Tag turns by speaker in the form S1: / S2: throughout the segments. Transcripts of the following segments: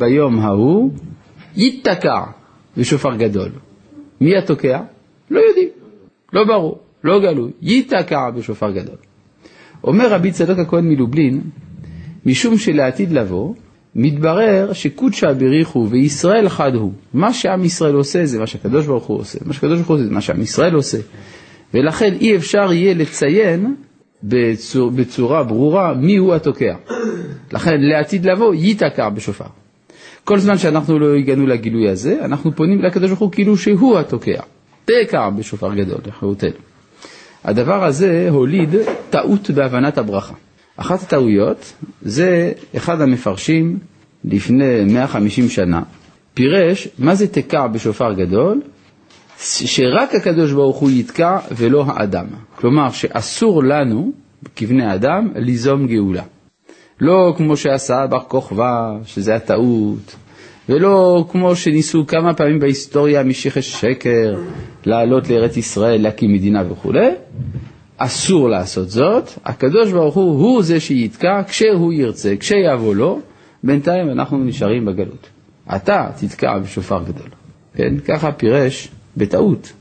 S1: ביום ההוא ייתקע בשופר גדול. מי התוקע? לא יודעים, לא ברור, לא גלוי, ייתקע בשופר גדול. אומר רבי צדוק הכהן מלובלין, משום שלעתיד לבוא, מתברר שקודשא בריחו וישראל חד הוא. מה שעם ישראל עושה זה מה שהקדוש ברוך הוא עושה, מה שהקדוש ברוך הוא עושה זה מה שעם ישראל עושה. ולכן אי אפשר יהיה לציין בצור, בצורה ברורה מי הוא התוקע. לכן לעתיד לבוא ייתקע בשופר. כל זמן שאנחנו לא הגענו לגילוי הזה, אנחנו פונים לקדוש ברוך הוא כאילו שהוא התוקע. תקע בשופר גדול, לחירותנו. הדבר הזה הוליד טעות בהבנת הברכה. אחת הטעויות זה אחד המפרשים לפני 150 שנה, פירש מה זה תקע בשופר גדול, שרק הקדוש ברוך הוא יתקע ולא האדם. כלומר שאסור לנו, כבני אדם, ליזום גאולה. לא כמו שעשה בר כוכבא, שזה הטעות, ולא כמו שניסו כמה פעמים בהיסטוריה משיחי שקר לעלות לארץ ישראל, להקים מדינה וכולי, אסור לעשות זאת, הקדוש ברוך הוא הוא זה שיתקע כשהוא ירצה, כשיבוא לו, בינתיים אנחנו נשארים בגלות. אתה תתקע בשופר גדול. כן? ככה פירש בטעות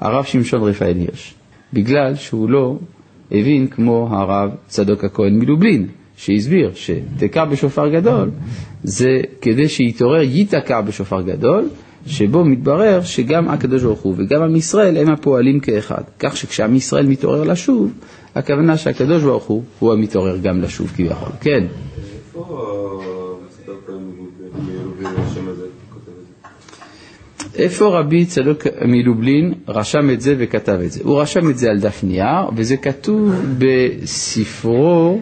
S1: הרב שמשון רפאל הירש, בגלל שהוא לא הבין כמו הרב צדוק הכהן מלובלין, שהסביר שתקע בשופר גדול זה כדי שיתעורר ייתקע בשופר גדול, שבו מתברר שגם הקדוש ברוך הוא וגם עם ישראל הם הפועלים כאחד. כך שכשעם ישראל מתעורר לשוב, הכוונה שהקדוש ברוך הוא הוא המתעורר גם לשוב כביכול. כן. איפה רבי צדוק מלובלין רשם את זה וכתב את זה? הוא רשם את זה על דף נייר, וזה כתוב בספרו,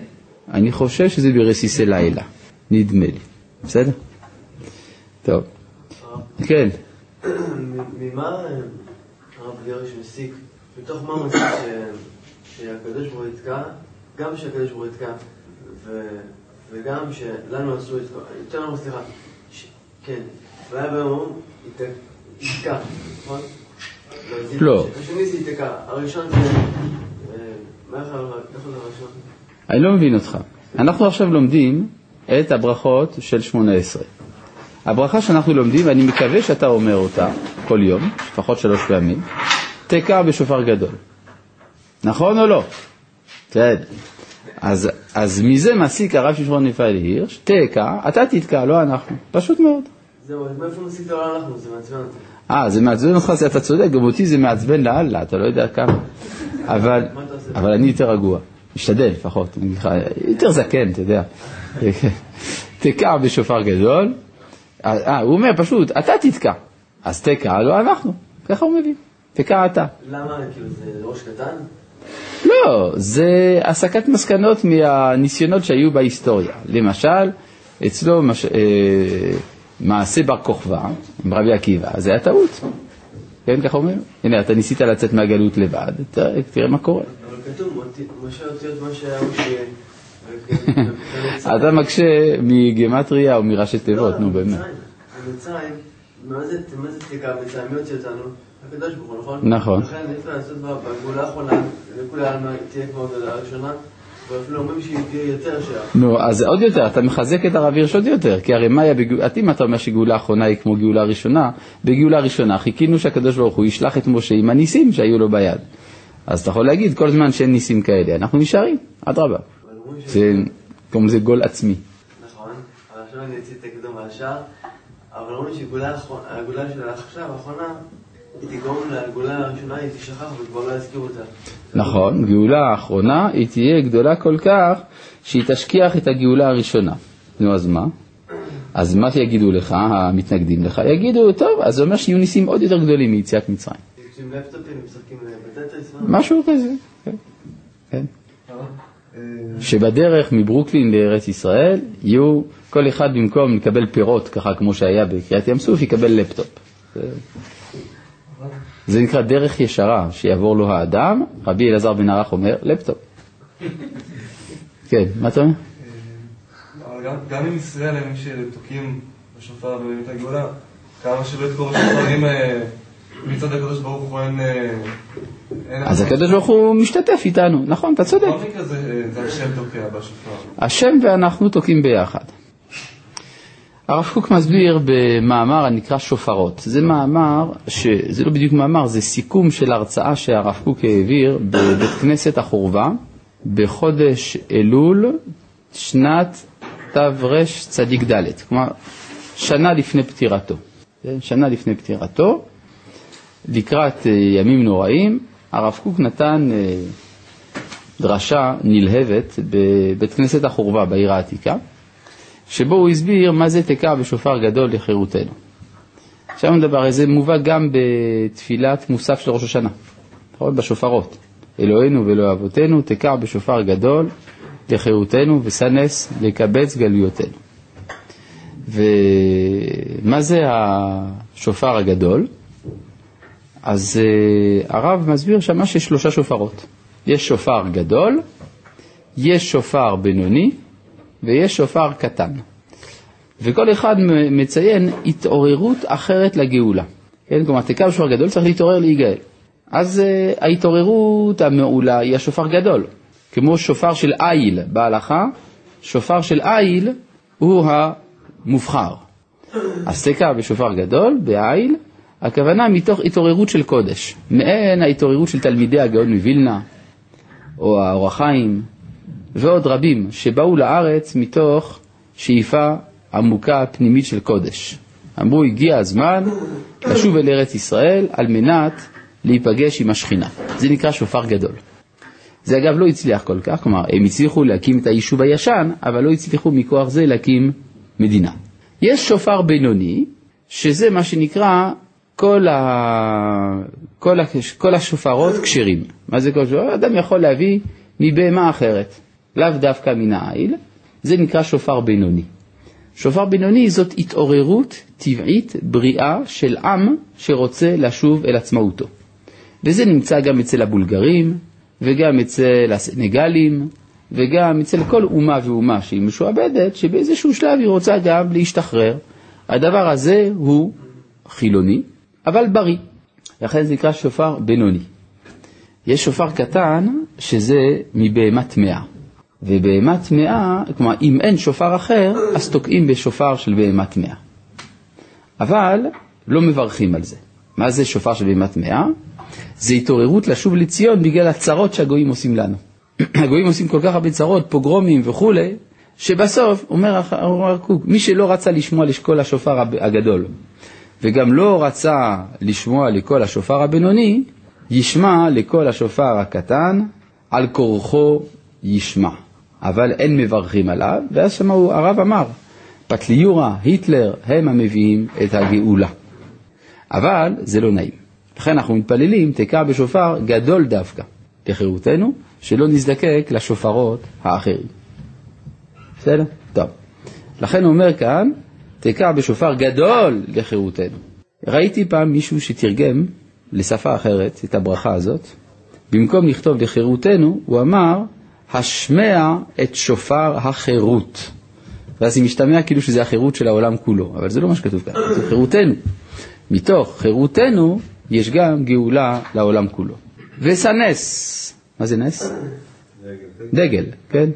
S1: אני חושב שזה ברסיסי לילה, נדמה לי. בסדר? טוב. כן.
S2: ממה הרב גרש מסיק, מתוך מה הוא מסיק שהקדוש ברוך הוא יתקע, גם שהקדוש ברוך הוא יתקע, וגם שלנו אסור לתקוע, יותר לנו סליחה, כן, והיה ביום יתקע, נכון?
S1: לא.
S2: השני זה יתקע, הראשון זה, אה, מה להיות הראשון?
S1: אני לא מבין אותך. אנחנו עכשיו לומדים את הברכות של שמונה עשרה. הברכה שאנחנו לומדים, ואני מקווה שאתה אומר אותה כל יום, לפחות שלוש פעמים, תקע בשופר גדול. נכון או לא? כן. אז, אז מזה מסיק הרב שמעון רפאל הירש, תקע, אתה תתקע, לא אנחנו. פשוט מאוד.
S2: זהו, אז מאיפה מסיק לא אנחנו? זה מעצבן אותי.
S1: אה, זה מעצבן אותך, אתה צודק, גם אותי זה מעצבן לאללה, אתה לא יודע כמה. אבל, אבל אני יותר רגוע, משתדל לפחות, יותר זקן, אתה יודע. תקע בשופר גדול, אה, הוא אומר פשוט, אתה תתקע. אז תקע, לא אנחנו. ככה הוא מבין. תקע אתה.
S2: למה? כאילו זה ראש קטן?
S1: לא, זה הסקת מסקנות מהניסיונות שהיו בהיסטוריה. למשל, אצלו מש... אה, מעשה בר כוכבא, עם רבי עקיבא, זה היה טעות. כן, ככה אומרים? הנה, אתה ניסית לצאת מהגלות לבד, תראה, מה קורה.
S2: אבל כתוב, משה אותיות מה שהיה ש...
S1: אתה מקשה מגימטריה או מראשי תיבות, נו באמת.
S2: במצרים, מה זה תקע במצרים? מי הוציא אותנו? הקדוש ברוך הוא, נכון?
S1: נכון.
S2: לכן אי אפשר לעשות בגאולה האחרונה, לכולם תהיה כמו הגאולה הראשונה. ואפילו אומרים שהיא תהיה יותר שייך.
S1: נו, אז עוד יותר, אתה מחזק את הרב הירש עוד יותר, כי הרי מה היה אם אתה אומר שגאולה האחרונה היא כמו גאולה ראשונה, בגאולה ראשונה חיכינו שהקדוש ברוך הוא ישלח את משה עם הניסים שהיו לו ביד. אז אתה יכול להגיד, כל זמן שאין ניסים כאלה, אנחנו נשארים, אדרבה. זה, קוראים לזה גול עצמי.
S2: נכון, אבל עכשיו אני אציא את הקדום על השאר, אבל אומרים שהגאולה של עכשיו, האחרונה, היא תגרום לגאולה הראשונה, היא תשכח וכבר לא יזכירו אותה.
S1: נכון, גאולה האחרונה היא תהיה גדולה כל כך שהיא תשכיח את הגאולה הראשונה. נו, אז מה? אז מה יגידו לך, המתנגדים לך? יגידו, טוב, אז זה אומר שיהיו ניסים עוד יותר גדולים מיציאת מצרים. משהו כזה, כן. כן. שבדרך מברוקלין לארץ ישראל יהיו, כל אחד במקום לקבל פירות, ככה כמו שהיה בקריאת ים סוף, יקבל לפטופ. זה נקרא דרך ישרה, שיעבור לו האדם, רבי אלעזר בן ערך אומר, לפטופ. כן, מה אתה אומר?
S3: גם עם ישראל הם שתוקעים בשופר ובאמת הגאולה, כמה שלא יתקור בשופרים מצד הקדוש ברוך הוא אין...
S1: אז הקדוש ברוך הוא משתתף איתנו, נכון, אתה צודק.
S3: בכל מקרה זה השם תוקע בשופר.
S1: השם ואנחנו תוקעים ביחד. הרב קוק מסביר במאמר הנקרא שופרות. זה מאמר, ש... זה לא בדיוק מאמר, זה סיכום של הרצאה שהרב קוק העביר בבית כנסת החורבה בחודש אלול שנת תרצ"ד, כלומר שנה לפני פטירתו. כן? שנה לפני פטירתו, לקראת אה, ימים נוראים, הרב קוק נתן אה, דרשה נלהבת בבית כנסת החורבה בעיר העתיקה. שבו הוא הסביר מה זה תקע בשופר גדול לחירותנו. עכשיו נדבר, זה מובא גם בתפילת מוסף של ראש השנה, נכון? בשופרות. אלוהינו ואלוהי אבותינו, תקע בשופר גדול לחירותנו וסנס לקבץ גלויותינו. ומה זה השופר הגדול? אז uh, הרב מסביר שמה שיש שלושה שופרות. יש שופר גדול, יש שופר בינוני ויש שופר קטן. וכל אחד מציין התעוררות אחרת לגאולה. כן, כלומר, תקע בשופר גדול צריך להתעורר להיגאל. אז uh, ההתעוררות המעולה היא השופר גדול. כמו שופר של איל בהלכה, שופר של איל הוא המובחר. אז תקע בשופר גדול, באיל, הכוונה מתוך התעוררות של קודש, מעין ההתעוררות של תלמידי הגאון מווילנה, או האור החיים, ועוד רבים שבאו לארץ מתוך שאיפה עמוקה פנימית של קודש. אמרו, הגיע הזמן לשוב אל ארץ ישראל על מנת להיפגש עם השכינה. זה נקרא שופר גדול. זה אגב לא הצליח כל כך, כלומר, הם הצליחו להקים את היישוב הישן, אבל לא הצליחו מכוח זה להקים מדינה. יש שופר בינוני, שזה מה שנקרא כל, ה... כל, ה... כל השופרות כשרים. מה זה כל שופר? אדם יכול להביא מבהמה אחרת. לאו דווקא מן העיל, זה נקרא שופר בינוני. שופר בינוני זאת התעוררות טבעית, בריאה של עם שרוצה לשוב אל עצמאותו. וזה נמצא גם אצל הבולגרים, וגם אצל הסנגלים, וגם אצל כל אומה ואומה שהיא משועבדת, שבאיזשהו שלב היא רוצה גם להשתחרר. הדבר הזה הוא חילוני, אבל בריא. לכן זה נקרא שופר בינוני. יש שופר קטן שזה מבהמה טמאה. ובהמה טמאה, כלומר אם אין שופר אחר, אז תוקעים בשופר של בהמה טמאה. אבל לא מברכים על זה. מה זה שופר של בהמה טמאה? זה התעוררות לשוב לציון בגלל הצרות שהגויים עושים לנו. הגויים עושים כל כך הרבה צרות, פוגרומים וכולי, שבסוף, אומר הרב קוק, מי שלא רצה לשמוע לשקול השופר הגדול, וגם לא רצה לשמוע לקול השופר הבינוני, ישמע לקול השופר הקטן, על כורחו ישמע. אבל אין מברכים עליו, ואז שמעו, הרב אמר, פטליורה, היטלר, הם המביאים את הגאולה. אבל זה לא נעים. לכן אנחנו מתפללים, תקע בשופר גדול דווקא לחירותנו, שלא נזדקק לשופרות האחרים. בסדר? טוב. לכן הוא אומר כאן, תקע בשופר גדול לחירותנו. ראיתי פעם מישהו שתרגם לשפה אחרת את הברכה הזאת. במקום לכתוב לחירותנו, הוא אמר, השמע את שופר החירות. ואז זה משתמע כאילו שזה החירות של העולם כולו, אבל זה לא מה שכתוב כאן, זה חירותנו. מתוך חירותנו יש גם גאולה לעולם כולו. וסנס, מה זה נס? דגל, דגל כן?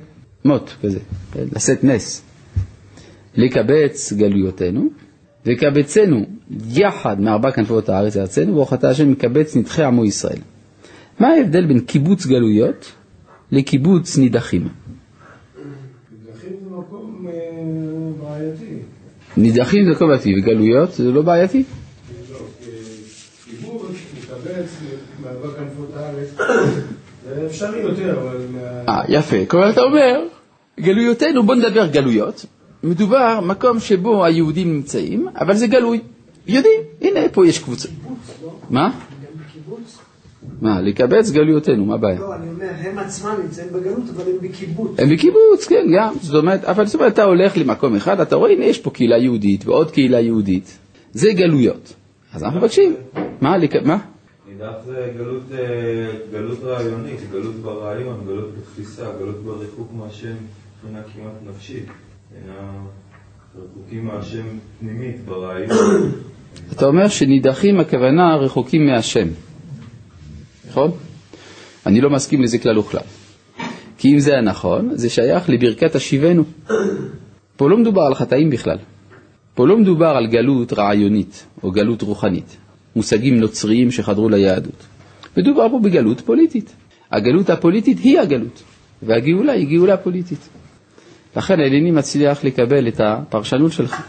S1: מוט כזה, כן? לשאת נס. לקבץ גלויותינו, וקבצנו יחד מארבע כנפות הארץ ארצנו, ואוכלת השם מקבץ נדחי עמו ישראל. מה ההבדל בין קיבוץ גלויות לקיבוץ נידחים?
S4: נידחים זה מקום אה, בעייתי.
S1: נידחים זה מקום בעייתי, וגלויות זה לא בעייתי?
S4: לא,
S1: אה, יפה. כלומר, אתה אומר, גלויותינו, בוא נדבר גלויות. מדובר מקום שבו היהודים נמצאים, אבל זה גלוי. יודעים, הנה, פה יש קבוצה. מה? מה, לקבץ גלויותינו, מה הבעיה?
S5: לא, אני אומר, הם עצמם נמצאים בגלות, אבל הם בקיבוץ.
S1: הם בקיבוץ, כן, גם. זאת אומרת, אבל זאת אומרת, אתה הולך למקום אחד, אתה רואה, הנה, יש פה קהילה יהודית ועוד קהילה יהודית. זה גלויות. אז אנחנו מבקשים. מה? מה?
S6: נידח זה גלות, אה, גלות רעיונית, גלות ברעיון, גלות בתפיסה, גלות בריחוק מהשם מבחינה כמעט נפשית. מבחינה רחוקים מהשם פנימית ברעיון.
S1: אתה אומר שנידחים הכוונה רחוקים מהשם, נכון? אני לא מסכים לזה כלל וכלל. כי אם זה היה נכון, זה שייך לברכת השיבנו. פה לא מדובר על חטאים בכלל. פה לא מדובר על גלות רעיונית או גלות רוחנית, מושגים נוצריים שחדרו ליהדות. מדובר פה בגלות פוליטית. הגלות הפוליטית היא הגלות, והגאולה היא גאולה פוליטית. לכן אינני מצליח לקבל את הפרשנות שלך.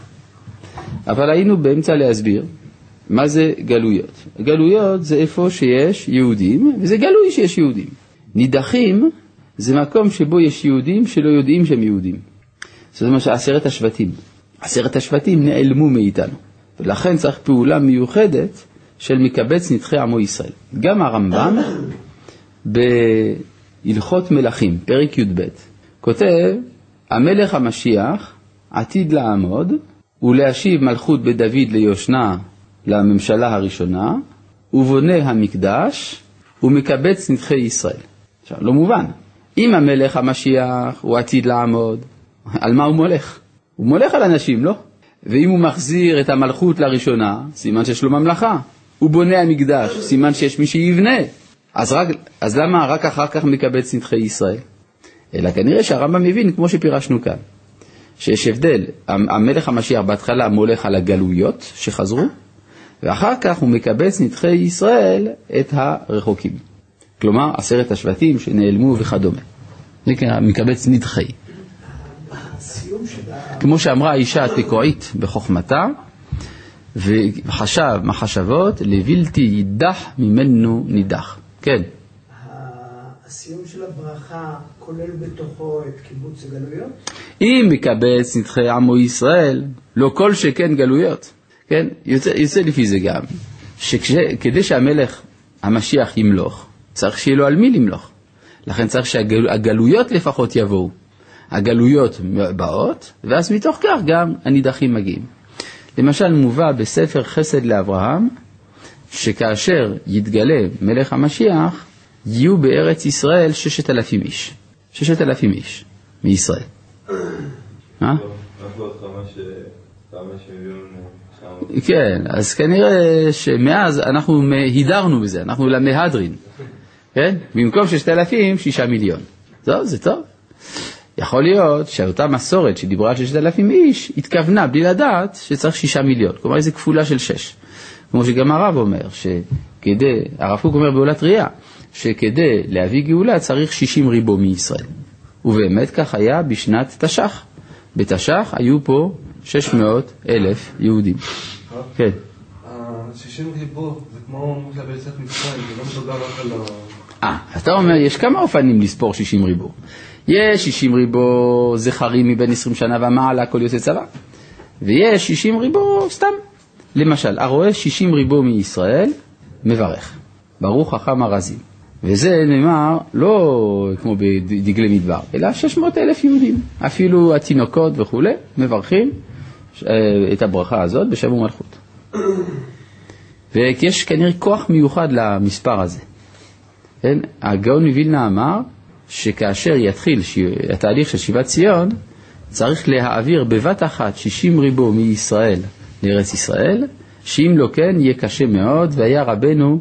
S1: אבל היינו באמצע להסביר מה זה גלויות. גלויות זה איפה שיש יהודים, וזה גלוי שיש יהודים. נידחים זה מקום שבו יש יהודים שלא יודעים שהם יהודים. זאת אומרת שעשרת השבטים. עשרת השבטים נעלמו מאיתנו, ולכן צריך פעולה מיוחדת של מקבץ נדחי עמו ישראל. גם הרמב"ם בהלכות מלכים, פרק י"ב, כותב, המלך המשיח עתיד לעמוד ולהשיב מלכות בדוד ליושנה לממשלה הראשונה, ובונה המקדש ומקבץ נדחי ישראל. עכשיו, לא מובן. אם המלך המשיח הוא עתיד לעמוד, על מה הוא מולך? הוא מולך על אנשים, לא? ואם הוא מחזיר את המלכות לראשונה, סימן שיש לו ממלכה. הוא בונה המקדש, סימן שיש מי שיבנה. אז, רק, אז למה רק אחר כך מקבץ נדחי ישראל? אלא כנראה שהרמב"ם מבין, כמו שפירשנו כאן, שיש הבדל, המלך המשיח בהתחלה מולך על הגלויות שחזרו, ואחר כך הוא מקבץ נדחי ישראל את הרחוקים. כלומר, עשרת השבטים שנעלמו וכדומה. זה מקבץ נדחי. כמו שאמרה האישה התקועית בחוכמתה, וחשב מחשבות לבלתי יידח ממנו נידח. כן.
S5: הסיום של הברכה כולל בתוכו את קיבוץ הגלויות?
S1: אם מקבץ נדחי עמו ישראל, לא כל שכן גלויות. כן, יוצא, יוצא לפי זה גם, שכדי שהמלך המשיח ימלוך, צריך שיהיה לו על מי למלוך. לכן צריך שהגלויות לפחות יבואו. הגלויות באות, ואז מתוך כך גם הנידחים מגיעים. למשל מובא בספר חסד לאברהם, שכאשר יתגלה מלך המשיח, יהיו בארץ ישראל ששת אלפים איש. ששת אלפים איש מישראל.
S6: מה?
S1: כן, אז כנראה שמאז אנחנו הידרנו בזה, אנחנו למהדרין, כן? במקום ששת אלפים, שישה מיליון. טוב, זה טוב. יכול להיות שאותה מסורת שדיברה על ששת אלפים איש, התכוונה בלי לדעת שצריך שישה מיליון, כלומר איזו כפולה של שש. כמו שגם הרב אומר, שכדי, הרב קוק אומר בעולת ראייה, שכדי להביא גאולה צריך שישים ריבו מישראל. ובאמת כך היה בשנת תש"ח. בתש"ח היו פה 600 אלף יהודים. כן.
S3: ה-60 ריבו זה כמו ביציאת מצרים, זה לא מדובר רק על ה...
S1: אה, אתה אומר, יש כמה אופנים לספור 60 ריבו. יש 60 ריבו זכרים מבין 20 שנה ומעלה, כל יוצא צבא. ויש 60 ריבו סתם. למשל, הרואה 60 ריבו מישראל, מברך. ברוך חכם הרזים. וזה נאמר לא כמו בדגלי מדבר, אלא 600 אלף יהודים. אפילו התינוקות וכולי, מברכים את הברכה הזאת בשם ומלכות. ויש כנראה כוח מיוחד למספר הזה. כן? הגאון מווילנה אמר שכאשר יתחיל התהליך של שיבת ציון, צריך להעביר בבת אחת 60 ריבו מישראל לארץ ישראל, שאם לא כן יהיה קשה מאוד, והיה רבנו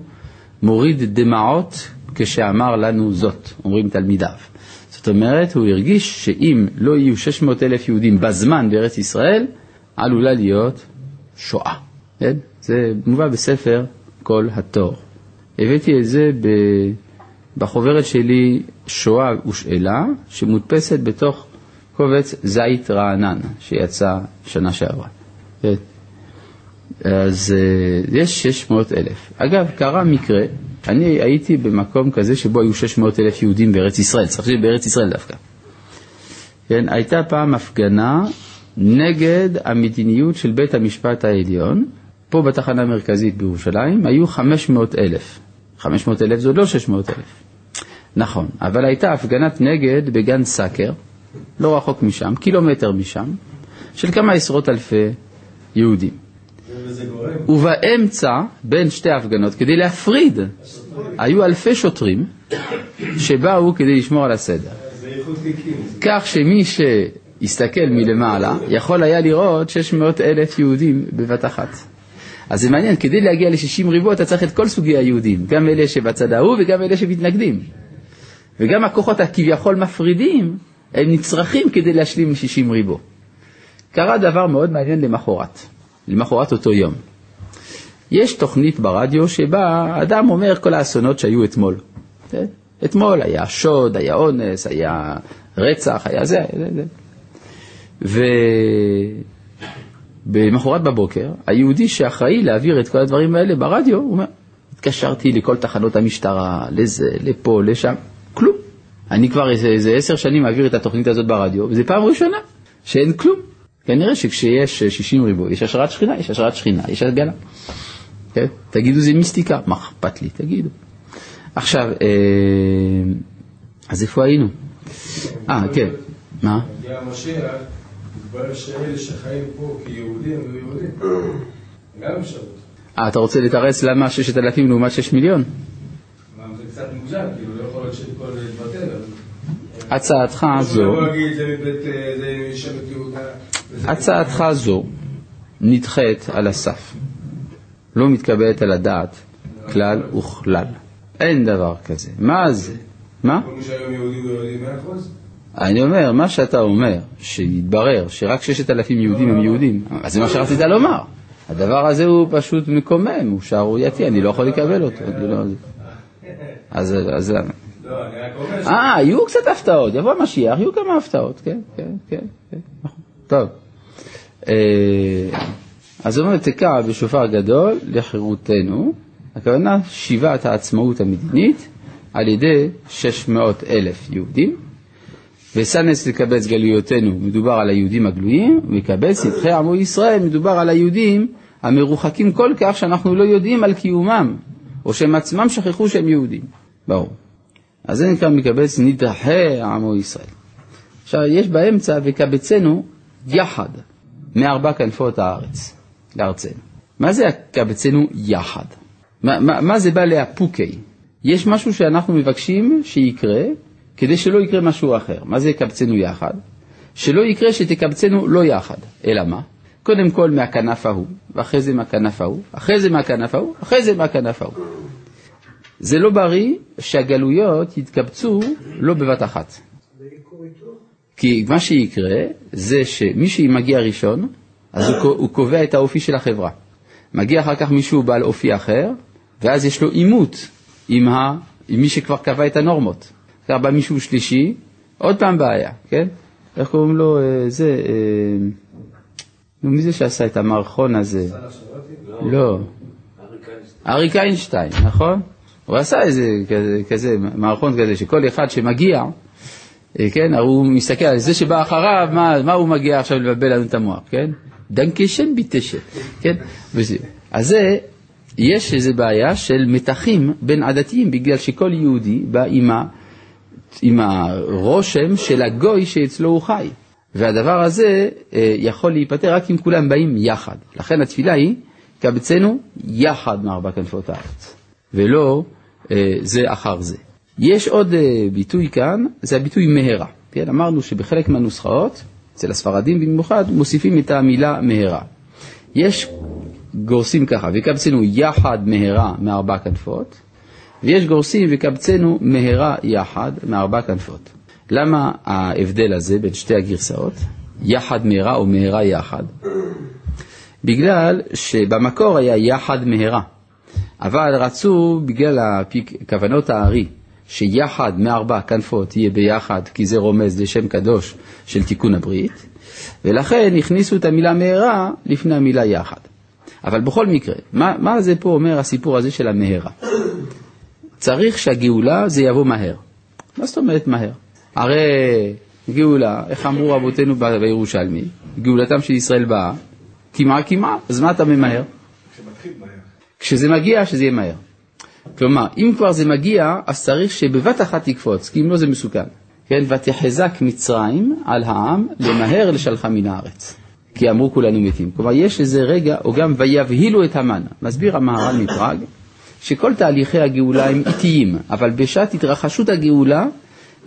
S1: מוריד דמעות כשאמר לנו זאת, אומרים תלמידיו. זאת אומרת, הוא הרגיש שאם לא יהיו 600 אלף יהודים בזמן בארץ ישראל, עלולה להיות שואה. כן? זה מובא בספר כל התור. הבאתי את זה בחוברת שלי שואה ושאלה, שמודפסת בתוך קובץ זית רענן, שיצא שנה שעברה. כן? אז אה, יש 600 אלף. אגב, קרה מקרה, אני הייתי במקום כזה שבו היו 600 אלף יהודים בארץ ישראל, צריך להיות בארץ ישראל דווקא. כן, הייתה פעם הפגנה נגד המדיניות של בית המשפט העליון, פה בתחנה המרכזית בירושלים, היו 500 אלף. 500 אלף זה עוד לא 600 אלף. נכון, אבל הייתה הפגנת נגד בגן סאקר, לא רחוק משם, קילומטר משם, של כמה עשרות אלפי יהודים. ובאמצע, בין שתי ההפגנות, כדי להפריד, היו אלפי שוטרים שבאו כדי לשמור על הסדר. כך שמי שהסתכל מלמעלה יכול היה לראות 600 אלף יהודים בבת אחת. אז זה מעניין, כדי להגיע ל-60 ריבוע אתה צריך את כל סוגי היהודים, גם אלה שבצד ההוא וגם אלה שמתנגדים. וגם הכוחות הכביכול מפרידים, הם נצרכים כדי להשלים 60 ריבוע. קרה דבר מאוד מעניין למחרת, למחרת אותו יום. יש תוכנית ברדיו שבה אדם אומר כל האסונות שהיו אתמול. כן? אתמול היה שוד, היה אונס, היה רצח, היה זה, זה, זה. ובמחרת בבוקר, היהודי שאחראי להעביר את כל הדברים האלה ברדיו, הוא אומר, התקשרתי לכל תחנות המשטרה, לזה, לפה, לשם, כלום. אני כבר איזה, איזה עשר שנים מעביר את התוכנית הזאת ברדיו, וזו פעם ראשונה שאין כלום. כנראה שכשיש 60 ריבוע, יש השראת שכינה, יש השראת שכינה, יש הגלה. כן? תגידו זה מיסטיקה, מה אכפת לי, תגידו. עכשיו, אה, אז איפה היינו? אה, כן, מה?
S4: הגיע המשיח, התברר שאלה שחיים פה כיהודים ויהודים, גם אפשרות.
S1: אה, אתה רוצה לתרץ למה 6,000 לעומת 6 מיליון?
S4: זה קצת מוזר, כאילו לא יכול להיות שכל יתבטל.
S1: הצעתך זו,
S4: אה,
S1: הצעתך זו נדחית על הסף. לא מתקבלת על הדעת כלל וכלל. אין דבר כזה. מה זה? מה?
S4: כל מי שהיום יהודי הוא יהודי מאה אחוז?
S1: אני אומר, מה שאתה אומר, שיתברר שרק ששת אלפים יהודים הם יהודים, אז זה מה שרצית לומר. הדבר הזה הוא פשוט מקומם, הוא שערורייתי, אני לא יכול לקבל אותו. אז, אז. אה, יהיו קצת הפתעות, יבוא המשיח, יהיו כמה הפתעות, כן, כן, כן, כן, נכון. טוב. אה, אז הוא אומר, תקע בשופר גדול לחירותנו, הכוונה שיבת העצמאות המדינית על ידי 600 אלף יהודים, וסנס לקבץ גלויותינו, מדובר על היהודים הגלויים, ויקבץ נדחי עמו ישראל, מדובר על היהודים המרוחקים כל כך שאנחנו לא יודעים על קיומם, או שהם עצמם שכחו שהם יהודים. ברור. אז זה נקרא מקבץ נדחי עמו ישראל. עכשיו, יש באמצע וקבצנו יחד מארבע כנפות הארץ, לארצנו. מה זה קבצנו יחד? מה, מה, מה זה בא לאפוקי? יש משהו שאנחנו מבקשים שיקרה כדי שלא יקרה משהו אחר. מה זה קבצנו יחד? שלא יקרה שתקבצנו לא יחד. אלא מה? קודם כל מהכנף ההוא, ואחרי זה מהכנף ההוא, אחרי זה מהכנף ההוא, אחרי זה מהכנף ההוא. זה לא בריא שהגלויות יתקבצו לא בבת אחת. כי מה שיקרה זה שמי שמגיע ראשון, אז הוא, הוא קובע את האופי של החברה. מגיע אחר כך מישהו בעל אופי אחר, ואז יש לו עימות עם, ה, עם מי שכבר קבע את הנורמות. עכשיו בא מישהו שלישי, עוד פעם בעיה, כן? איך קוראים לו? אה, זה... אה, נו, מי זה שעשה את המערכון הזה? לא. אריק איינשטיין, נכון? הוא עשה איזה כזה, כזה מערכון כזה, שכל אחד שמגיע, אה, כן, הוא מסתכל על זה שבא אחריו, מה, מה הוא מגיע עכשיו לבלבל לנו את המוח, כן? danke schön bitte schön, כן? אז זה, יש איזו בעיה של מתחים בין עדתיים, בגלל שכל יהודי בא עם, עם הרושם של הגוי שאצלו הוא חי. והדבר הזה אה, יכול להיפתר רק אם כולם באים יחד. לכן התפילה היא, קבצנו יחד מארבע כנפות הארץ, ולא אה, זה אחר זה. יש עוד אה, ביטוי כאן, זה הביטוי מהרה. כן, אמרנו שבחלק מהנוסחאות, אצל הספרדים במיוחד, מוסיפים את המילה מהרה. יש גורסים ככה, וקבצנו יחד מהרה מארבע כנפות, ויש גורסים וקבצנו מהרה יחד מארבע כנפות. למה ההבדל הזה בין שתי הגרסאות, יחד מהרה או מהרה יחד? בגלל שבמקור היה יחד מהרה, אבל רצו, בגלל הפיק, כוונות הארי, שיחד מארבע כנפות יהיה ביחד, כי זה רומז לשם קדוש של תיקון הברית, ולכן הכניסו את המילה מהרה לפני המילה יחד. אבל בכל מקרה, מה, מה זה פה אומר הסיפור הזה של המהרה? צריך שהגאולה זה יבוא מהר. מה זאת אומרת מהר? הרי גאולה, איך אמרו רבותינו בירושלמי, גאולתם של ישראל באה, קמעה קמעה, אז מה אתה ממהר? כשזה מגיע, שזה יהיה מהר. כלומר, אם כבר זה מגיע, אז צריך שבבת אחת תקפוץ, כי אם לא זה מסוכן. כן, ותחזק מצרים על העם למהר לשלחה מן הארץ. כי אמרו כולנו מתים. כלומר, יש איזה רגע, או גם ויבהילו את המן. מסביר המהר"ל מפראג, שכל תהליכי הגאולה הם איטיים, אבל בשעת התרחשות הגאולה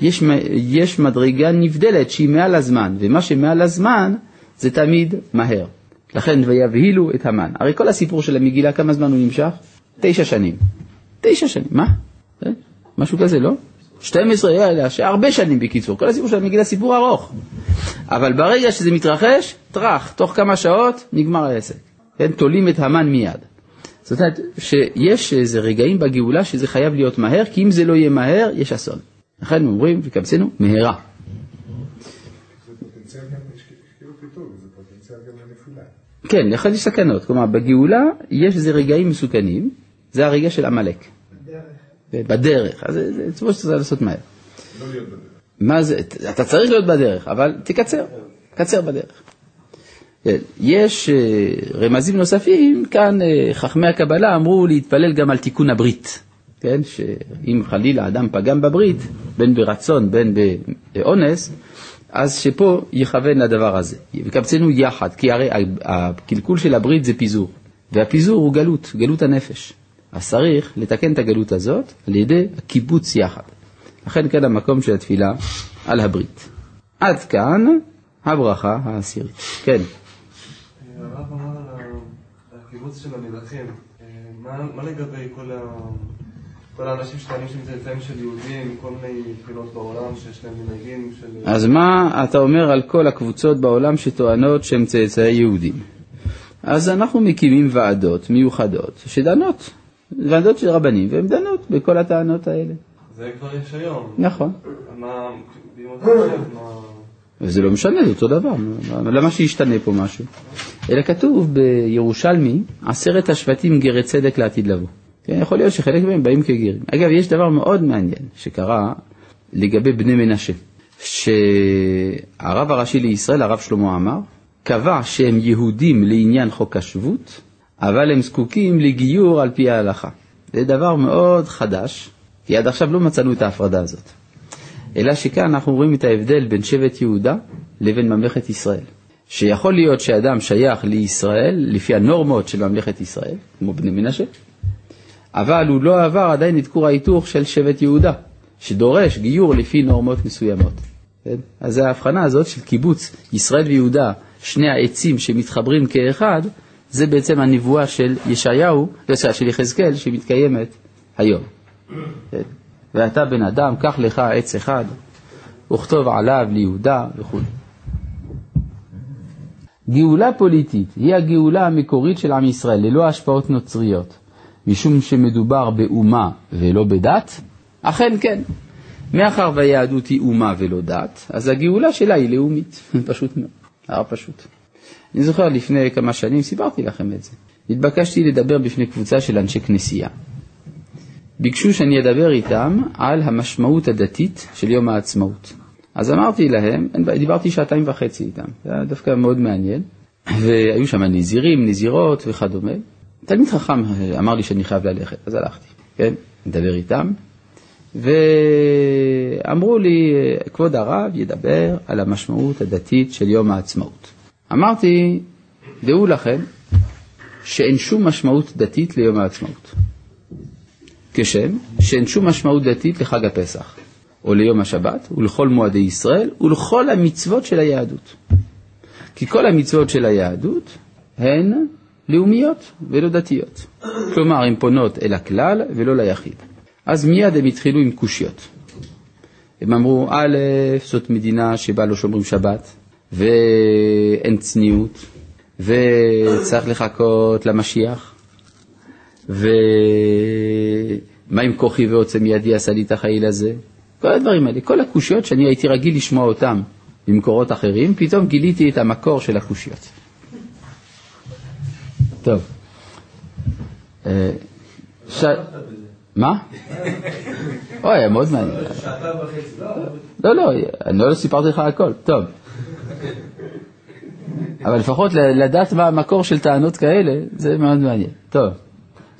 S1: יש, יש מדרגה נבדלת שהיא מעל הזמן, ומה שמעל הזמן זה תמיד מהר. לכן ויבהילו את המן. הרי כל הסיפור של המגילה, כמה זמן הוא נמשך? תשע שנים. תשע שנים, מה? אה? משהו כזה, לא? 12, יאללה, הרבה שנים בקיצור. כל הסיפור של המגילה סיפור ארוך. אבל ברגע שזה מתרחש, טראח, תוך כמה שעות נגמר העסק. כן, תולים את המן מיד. זאת אומרת שיש איזה רגעים בגאולה שזה חייב להיות מהר, כי אם זה לא יהיה מהר, יש אסון. לכן אומרים, וקבצנו, מהרה.
S4: יש כאילו.
S1: כן, יכול להיות סכנות. כלומר, בגאולה יש איזה רגעים מסוכנים, זה הרגע של עמלק.
S5: דרך.
S1: בדרך, אז זה כמו שצריך לעשות מהר.
S4: לא להיות בדרך.
S1: מה זה, אתה צריך להיות בדרך, אבל תקצר, קצר בדרך. יש אה, רמזים נוספים, כאן אה, חכמי הקבלה אמרו להתפלל גם על תיקון הברית, כן, שאם חלילה אדם פגם בברית, בין ברצון בין באונס, אז שפה יכוון לדבר הזה. וקבצנו יחד, כי הרי הקלקול של הברית זה פיזור, והפיזור הוא גלות, גלות הנפש. אז צריך לתקן את הגלות הזאת על ידי הקיבוץ יחד. לכן כאן המקום של התפילה על הברית. עד כאן הברכה העשירית. כן,
S3: הרב אמר על הקיבוץ של המלכים. אה, מה- לגבי כל ה- כל האנשים שטוענים שהם צאצאים של יהודים, כל מיני בחינות בעולם שיש להם מנהגים של...
S1: אז מה אתה אומר על כל הקבוצות בעולם שטוענות שהם צאצאי יהודים? אז אנחנו מקימים ועדות מיוחדות שדנות, ועדות של רבנים, והן דנות בכל הטענות האלה.
S3: זה כבר יש היום.
S1: נכון.
S3: מה...
S1: וזה לא משנה, זה אותו דבר, מה- למה שישתנה פה משהו? אלא כתוב בירושלמי, עשרת השבטים גרי צדק לעתיד לבוא. כן, יכול להיות שחלק מהם באים כגרים. אגב, יש דבר מאוד מעניין שקרה לגבי בני מנשה, שהרב הראשי לישראל, הרב שלמה עמר, קבע שהם יהודים לעניין חוק השבות, אבל הם זקוקים לגיור על פי ההלכה. זה דבר מאוד חדש, כי עד עכשיו לא מצאנו את ההפרדה הזאת. אלא שכאן אנחנו רואים את ההבדל בין שבט יהודה לבין ממלכת ישראל. שיכול להיות שאדם שייך לישראל לפי הנורמות של ממלכת ישראל, כמו בני מנשה, אבל הוא לא עבר עדיין את כור ההיתוך של שבט יהודה, שדורש גיור לפי נורמות מסוימות. כן? אז ההבחנה הזאת של קיבוץ ישראל ויהודה, שני העצים שמתחברים כאחד, זה בעצם הנבואה של ישעיהו, של יחזקאל, שמתקיימת היום. כן? ואתה בן אדם, קח לך עץ אחד, וכתוב עליו ליהודה וכו'. גאולה פוליטית היא הגאולה המקורית של עם ישראל, ללא השפעות נוצריות, משום שמדובר באומה ולא בדת? אכן כן. מאחר והיהדות היא אומה ולא דת, אז הגאולה שלה היא לאומית, פשוט מאוד, דבר פשוט. אני זוכר לפני כמה שנים, סיפרתי לכם את זה. התבקשתי לדבר בפני קבוצה של אנשי כנסייה. ביקשו שאני אדבר איתם על המשמעות הדתית של יום העצמאות. אז אמרתי להם, דיברתי שעתיים וחצי איתם, זה היה דווקא מאוד מעניין, והיו שם נזירים, נזירות וכדומה. תלמיד חכם אמר לי שאני חייב ללכת, אז הלכתי, כן, נדבר איתם, ואמרו לי, כבוד הרב ידבר על המשמעות הדתית של יום העצמאות. אמרתי, דעו לכם שאין שום משמעות דתית ליום העצמאות. כשם שאין שום משמעות דתית לחג הפסח, או ליום השבת, ולכל מועדי ישראל, ולכל המצוות של היהדות. כי כל המצוות של היהדות הן לאומיות ולא דתיות. כלומר, הן פונות אל הכלל ולא ליחיד. אז מיד הם התחילו עם קושיות. הם אמרו, א', זאת מדינה שבה לא שומרים שבת, ואין צניעות, וצריך לחכות למשיח, ומה עם כוחי ועוצם ידי עשה לי את החיל הזה? כל הדברים האלה, כל הקושיות שאני הייתי רגיל לשמוע אותם במקורות אחרים, פתאום גיליתי את המקור של הקושיות. טוב. אה, ש... מה? אוי, היה מאוד מעניין.
S4: שעתיים וחצי, לא,
S1: לא, לא, אני לא סיפרתי לך הכל, טוב. אבל לפחות לדעת מה המקור של טענות כאלה, זה מאוד מעניין. טוב.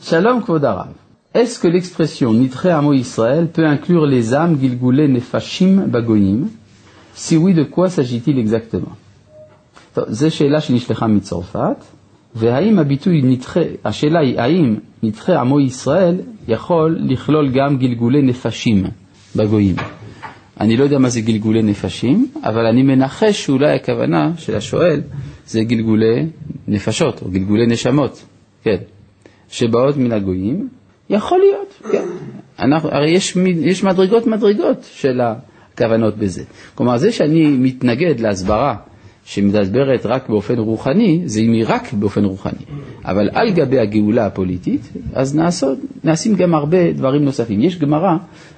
S1: שלום כבוד הרב. Est-ce que l'expression נדחה עמו ישראל peut inclure les âmes גלגולי נפשים בגויים? Si oui, de quoi s'agit-il exactement? טוב, זו שאלה שנשלחה מצרפת, והאם הביטוי נדחה, השאלה היא האם נדחה עמו ישראל יכול לכלול גם גלגולי נפשים בגויים? אני לא יודע מה זה גלגולי נפשים, אבל אני מנחש שאולי הכוונה של השואל זה גלגולי נפשות או גלגולי נשמות, כן, שבאות מן הגויים. יכול להיות, כן. אנחנו, הרי יש, יש מדרגות מדרגות של הכוונות בזה. כלומר, זה שאני מתנגד להסברה שמדברת רק באופן רוחני, זה אם היא רק באופן רוחני. אבל על גבי הגאולה הפוליטית, אז נעשות, נעשים גם הרבה דברים נוספים. יש גמרא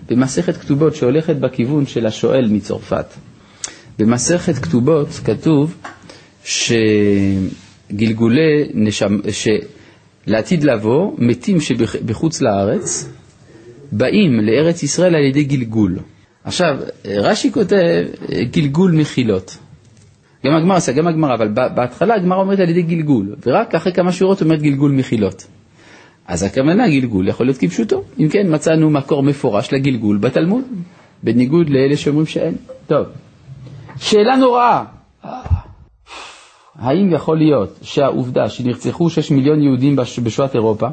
S1: במסכת כתובות שהולכת בכיוון של השואל מצרפת. במסכת כתובות כתוב שגלגולי נשם, שלעתיד לבוא, מתים שבחוץ לארץ, באים לארץ ישראל על ידי גלגול. עכשיו, רש"י כותב גלגול מחילות. גם הגמרא עושה, גם הגמרא, אבל בהתחלה הגמרא אומרת על ידי גלגול, ורק אחרי כמה שורות אומרת גלגול מחילות. אז הכוונה גלגול יכול להיות כפשוטו. אם כן, מצאנו מקור מפורש לגלגול בתלמוד, בניגוד לאלה שאומרים שאין. טוב, שאלה נוראה. האם יכול להיות שהעובדה שנרצחו 6 מיליון יהודים בשואת אירופה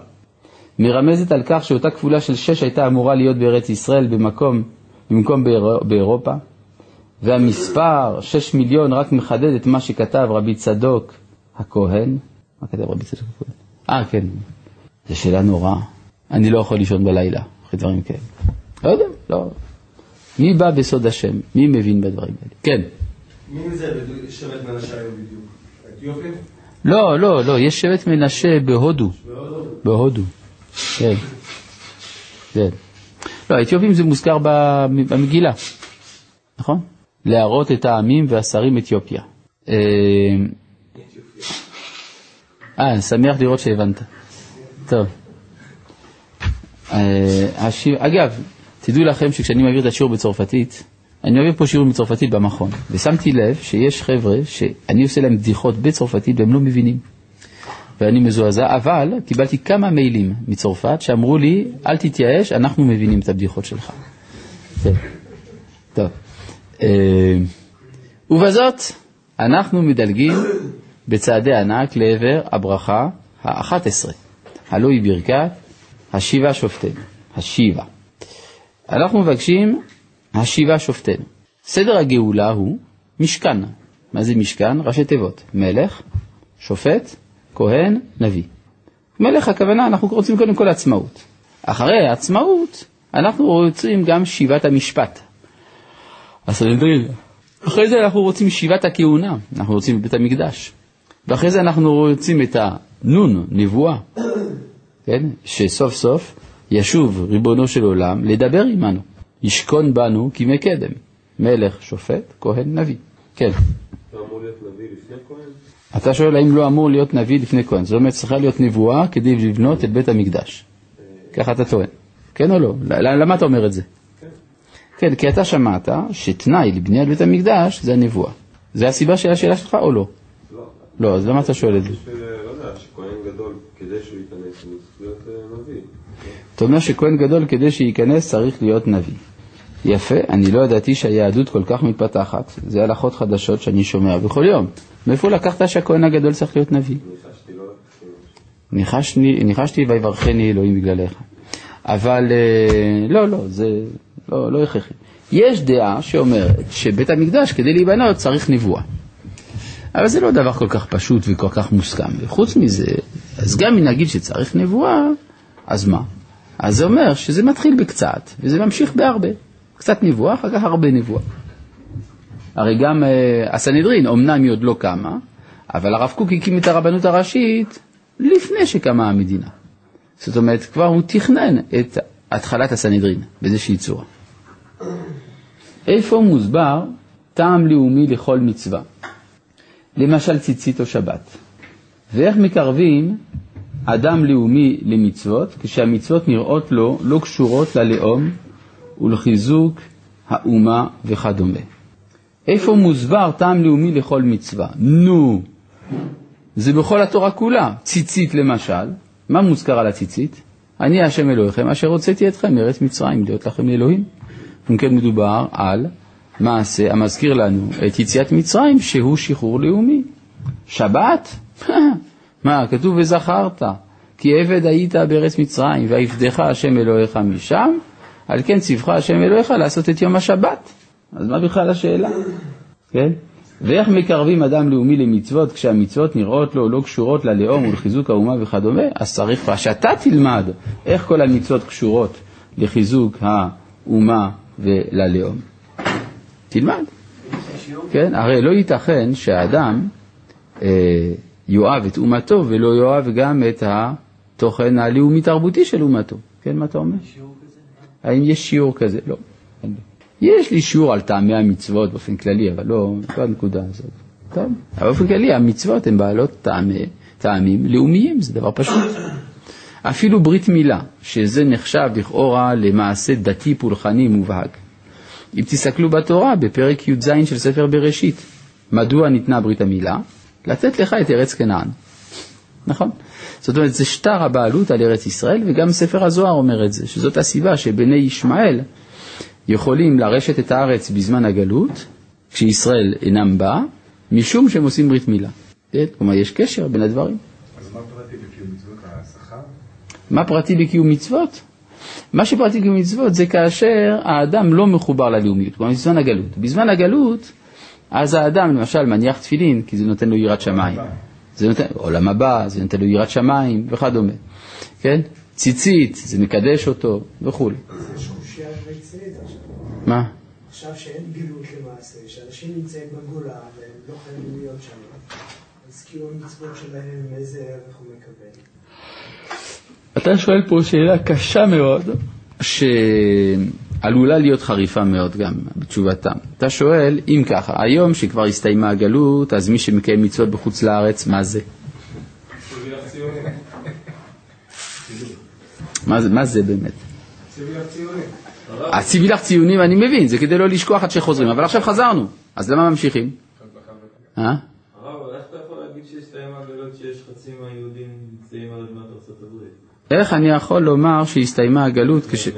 S1: מרמזת על כך שאותה כפולה של 6 הייתה אמורה להיות בארץ ישראל במקום, במקום באירופה? והמספר 6 מיליון רק מחדד את מה שכתב רבי צדוק הכהן. מה כתב רבי צדוק הכהן? אה, כן. זו שאלה נוראה. אני לא יכול לישון בלילה אחרי דברים כאלה. לא יודע, לא. מי בא בסוד השם? מי מבין בדברים האלה? כן.
S4: מי זה שבט מנשה היום בדיוק?
S1: לא, לא, לא, יש שבט מנשה בהודו. בהודו. כן. כן. לא, האתיופים זה מוזכר במגילה, נכון? להראות את העמים והשרים אתיופיה. אה, אה שמח לראות שהבנת. טוב. אה, אגב, תדעו לכם שכשאני מעביר את השיעור בצרפתית, אני מעביר פה שיעור בצרפתית במכון, ושמתי לב שיש חבר'ה שאני עושה להם בדיחות בצרפתית והם לא מבינים. ואני מזועזע, אבל קיבלתי כמה מיילים מצרפת שאמרו לי, אל תתייאש, אנחנו מבינים את הבדיחות שלך. טוב. טוב. אה, ובזאת אנחנו מדלגים בצעדי ענק לעבר הברכה האחת עשרה, הלא היא ברכת השיבה שופטינו, השיבה. אנחנו מבקשים השיבה שופטינו. סדר הגאולה הוא משכן. מה זה משכן? ראשי תיבות. מלך, שופט, כהן, נביא. מלך הכוונה, אנחנו רוצים קודם כל עצמאות. אחרי העצמאות, אנחנו רוצים גם שיבת המשפט. הסנהדרין. אחרי זה אנחנו רוצים שיבת הכהונה, אנחנו רוצים את בית המקדש. ואחרי זה אנחנו רוצים את הנון, נבואה, כן? שסוף סוף ישוב ריבונו של עולם לדבר עמנו, ישכון בנו כימי קדם, מלך, שופט, כהן, נביא. כן. אתה שואל האם לא אמור להיות נביא לפני כהן, זאת אומרת צריכה להיות נבואה כדי לבנות את בית המקדש. ככה אתה טוען. כן או לא? למה אתה אומר את זה? כן, כי אתה שמעת שתנאי לבניית בית המקדש זה הנבואה. זה הסיבה של השאלה שלך או לא?
S6: לא.
S1: לא, אז למה אתה שואל את זה?
S6: בשביל, לא יודע, שכהן גדול, כדי שהוא ייכנס, הוא צריך להיות אה, נביא.
S1: אתה אומר שכהן גדול כדי שייכנס צריך להיות נביא. יפה, אני לא ידעתי שהיהדות כל כך מתפתחת, זה הלכות חדשות שאני שומע בכל יום. מאיפה לקחת שהכהן הגדול צריך להיות נביא?
S6: ניחשתי לא...
S1: ויברכני אלוהים בגללך. אבל אה, לא, לא, זה לא, לא הכרחי. יש דעה שאומרת שבית המקדש כדי להיבנות צריך נבואה. אבל זה לא דבר כל כך פשוט וכל כך מוסכם. וחוץ מזה, אז גם אם נגיד שצריך נבואה, אז מה? אז זה אומר שזה מתחיל בקצת וזה ממשיך בהרבה. קצת נבואה, אחר כך הרבה נבואה. הרי גם uh, הסנהדרין, אמנם היא עוד לא קמה, אבל הרב קוק הקים את הרבנות הראשית לפני שקמה המדינה. זאת אומרת, כבר הוא תכנן את התחלת הסנהדרין באיזושהי צורה. איפה מוסבר טעם לאומי לכל מצווה? למשל ציצית או שבת. ואיך מקרבים אדם לאומי למצוות כשהמצוות נראות לו לא קשורות ללאום ולחיזוק האומה וכדומה. איפה מוסבר טעם לאומי לכל מצווה? נו, זה בכל התורה כולה. ציצית למשל, מה מוזכר על הציצית? אני השם אלוהיכם אשר הוצאתי אתכם מארץ מצרים להיות לכם לאלוהים. אם כן מדובר על מעשה המזכיר לנו את יציאת מצרים שהוא שחרור לאומי. שבת? מה, כתוב וזכרת כי עבד היית בארץ מצרים ויפדך השם אלוהיך משם על כן ציווך השם אלוהיך לעשות את יום השבת. אז מה בכלל השאלה? כן? ואיך מקרבים אדם לאומי למצוות כשהמצוות נראות לו לא קשורות ללאום ולחיזוק האומה וכדומה? אז צריך שאתה תלמד איך כל המצוות קשורות לחיזוק האומה וללאום. תלמד. כן? הרי לא ייתכן שהאדם אה, יאהב את אומתו ולא יאהב גם את התוכן הלאומי-תרבותי של אומתו. כן, מה אתה אומר? האם יש שיעור כזה? לא. יש לי שיעור על טעמי המצוות באופן כללי, אבל לא, לא הנקודה הזאת. טוב, אבל באופן כללי המצוות הן בעלות טעמי, טעמים לאומיים, זה דבר פשוט. אפילו ברית מילה, שזה נחשב לכאורה למעשה דתי פולחני מובהק. אם תסתכלו בתורה, בפרק י"ז של ספר בראשית, מדוע ניתנה ברית המילה? לתת לך את ארץ כנען. נכון? זאת אומרת, זה שטר הבעלות על ארץ ישראל, וגם ספר הזוהר אומר את זה, שזאת הסיבה שבני ישמעאל יכולים לרשת את הארץ בזמן הגלות, כשישראל אינם בה, משום שהם עושים ברית מילה. כן? כלומר, יש קשר בין הדברים.
S4: אז מה פרטי בקיום מצוות? השכר?
S1: מה פרטי בקיום מצוות? מה שפרטי בקיום מצוות זה כאשר האדם לא מחובר ללאומיות, כלומר בזמן הגלות. בזמן הגלות, אז האדם למשל מניח תפילין, כי זה נותן לו יראת שמיים. זה נותן, עולם הבא, זה נותן לו יראת שמיים וכדומה. כן? ציצית, זה מקדש אותו וכולי.
S5: זה שורשי הרצינית עכשיו.
S1: מה?
S5: עכשיו שאין גלות למעשה, שאנשים נמצאים בגולה והם לא חייבים להיות שם, אז כאילו המצוות שלהם, איזה ערך הוא מקבל?
S1: אתה שואל פה שאלה קשה מאוד, שעלולה להיות חריפה מאוד גם בתשובתם. אתה שואל, אם ככה, היום שכבר הסתיימה הגלות, אז מי שמקיים מצוות בחוץ לארץ, מה זה? מה זה, מה זה באמת? הציבי לך ציונים אני מבין, זה כדי לא לשכוח עד שחוזרים, אבל עכשיו חזרנו, אז למה ממשיכים? אה?
S6: הרב, איך אתה יכול להגיד שהסתיים הגלות שיש חצי מהיהודים נמצאים על אדמת ארצות הברית?
S1: איך אני יכול לומר שהסתיימה הגלות כש...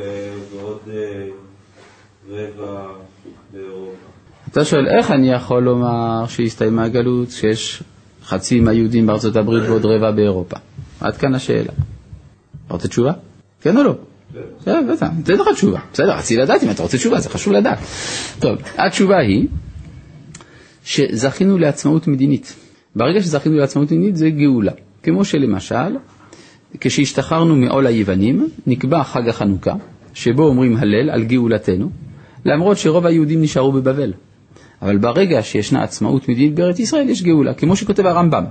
S6: רבע באירופה.
S1: אתה שואל, איך אני יכול לומר שהסתיימה הגלות כשיש חצי מהיהודים בארצות הברית ועוד רבע באירופה? עד כאן השאלה. רוצה תשובה? כן או לא? בסדר, בטח, אתן לך תשובה. בסדר, רציתי לדעת אם אתה רוצה תשובה, זה חשוב לדעת. טוב, התשובה היא שזכינו לעצמאות מדינית. ברגע שזכינו לעצמאות מדינית זה גאולה. כמו שלמשל, כשהשתחררנו מעול היוונים, נקבע חג החנוכה, שבו אומרים הלל על גאולתנו, למרות שרוב היהודים נשארו בבבל. אבל ברגע שישנה עצמאות מדינית בארץ ישראל, יש גאולה, כמו שכותב הרמב"ם.